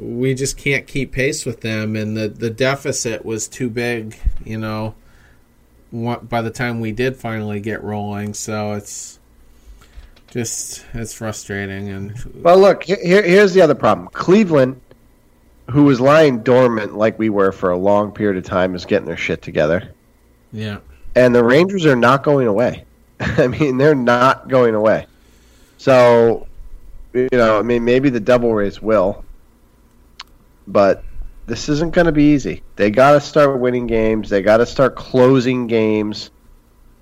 we just can't keep pace with them, and the the deficit was too big, you know. By the time we did finally get rolling, so it's just it's frustrating, and Well, look. Here, here's the other problem. Cleveland, who was lying dormant like we were for a long period of time, is getting their shit together. yeah, and the Rangers are not going away. <laughs> I mean, they're not going away. So, you know, I mean, maybe the Devil Rays will, but this isn't going to be easy. They got to start winning games. They got to start closing games.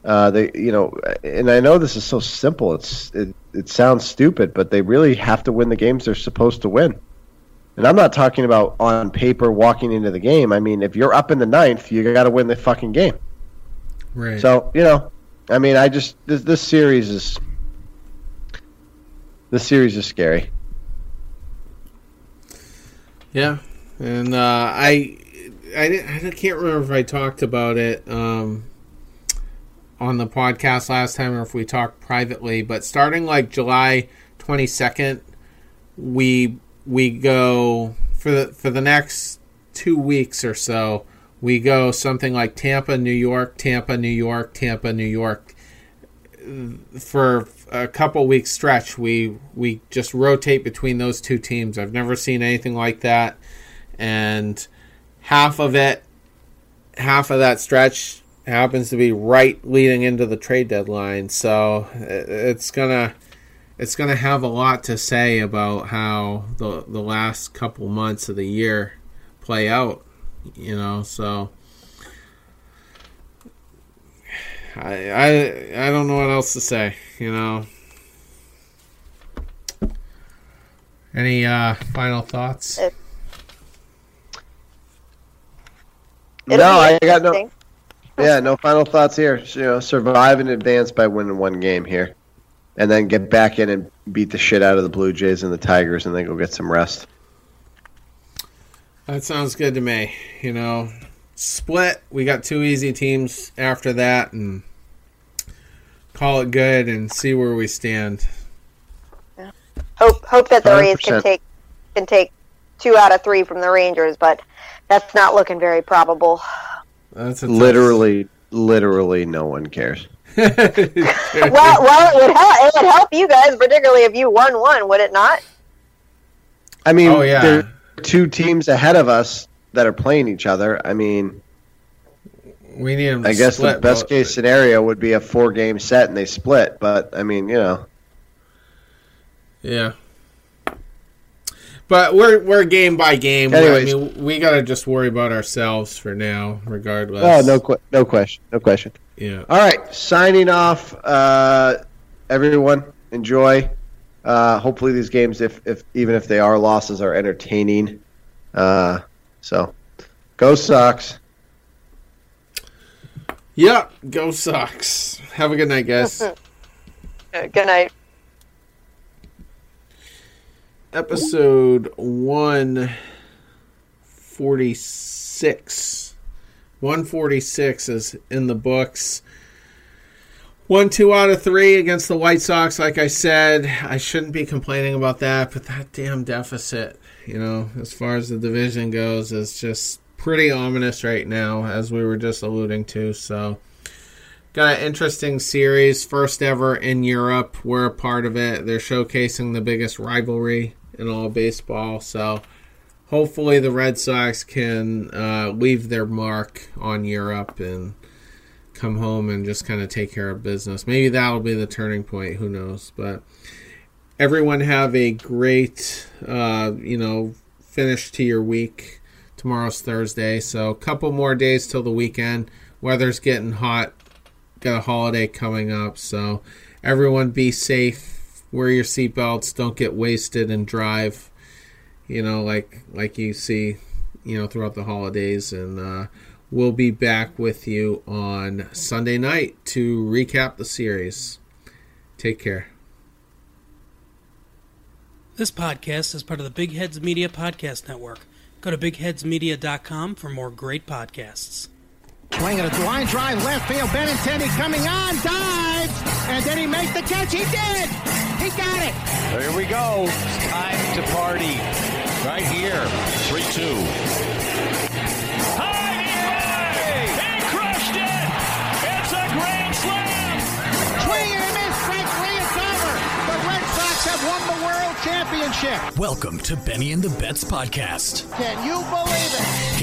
Uh, they, you know, and I know this is so simple. It's it, it sounds stupid, but they really have to win the games they're supposed to win. And I'm not talking about on paper walking into the game. I mean, if you're up in the ninth, you got to win the fucking game. right. So you know, I mean, I just this this series is this series is scary. Yeah, and uh, I, I, I can't remember if I talked about it um, on the podcast last time or if we talked privately. But starting like July twenty second, we we go for the for the next two weeks or so. We go something like Tampa, New York, Tampa, New York, Tampa, New York. For a couple weeks stretch, we we just rotate between those two teams. I've never seen anything like that, and half of it, half of that stretch happens to be right leading into the trade deadline. So it's gonna it's gonna have a lot to say about how the the last couple months of the year play out. You know, so. I, I I don't know what else to say, you know. Any uh, final thoughts? It'll no, I got no. Yeah, no final thoughts here. You know, survive and advance by winning one game here, and then get back in and beat the shit out of the Blue Jays and the Tigers, and then go get some rest. That sounds good to me. You know, split. We got two easy teams after that, and call it good and see where we stand. Hope hope that the Rays 100%. can take can take two out of three from the Rangers, but that's not looking very probable. That's Literally literally no one cares. <laughs> well, well, it would help. It would help you guys, particularly if you won one, would it not? I mean, Oh, yeah. there are two teams ahead of us that are playing each other. I mean, We need them. To I guess the best case scenario would be a four game set and they split. But I mean, you know, Yeah. But we're we're game by game. Anyways. I mean, we gotta just worry about ourselves for now, regardless. oh no, que- no question, no question. Yeah. All right, signing off. Uh, everyone, enjoy. Uh, hopefully, these games, if, if even if they are losses, are entertaining. Uh, so, go Sox. Yep. Go Sox. Have a good night, guys. <laughs> Good night. Episode one forty six. One forty six is in the books. One, two out of three against the White Sox. Like I said, I shouldn't be complaining about that, but that damn deficit, you know, as far as the division goes, is just pretty ominous right now, as we were just alluding to. So, got an interesting series, first ever in Europe. We're a part of it. They're showcasing the biggest rivalry in all baseball. So, hopefully, the Red Sox can uh, leave their mark on Europe and come home and just kind of take care of business. Maybe that'll be the turning point. Who knows? But everyone have a great, uh, you know, finish to your week. Tomorrow's Thursday, so a couple more days till the weekend. Weather's getting hot. Got a holiday coming up, so everyone be safe. Wear your seatbelts. Don't get wasted and drive. You know, like like you see, you know, throughout the holidays and. uh We'll be back with you on Sunday night to recap the series. Take care. This podcast is part of the Big Heads Media Podcast Network. Go to bigheadsmedia.com for more great podcasts. Swinging a line drive left field. Benintendi coming on, dives, and did he make the catch? He did. He got it. Here we go. It's time to party. Right here. 3 2. He crushed it. It's a grand slam. Swing and a miss. Strike three. It's over. The Red Sox have won the World Championship. Welcome to Benny and the Betts podcast. Can you believe it?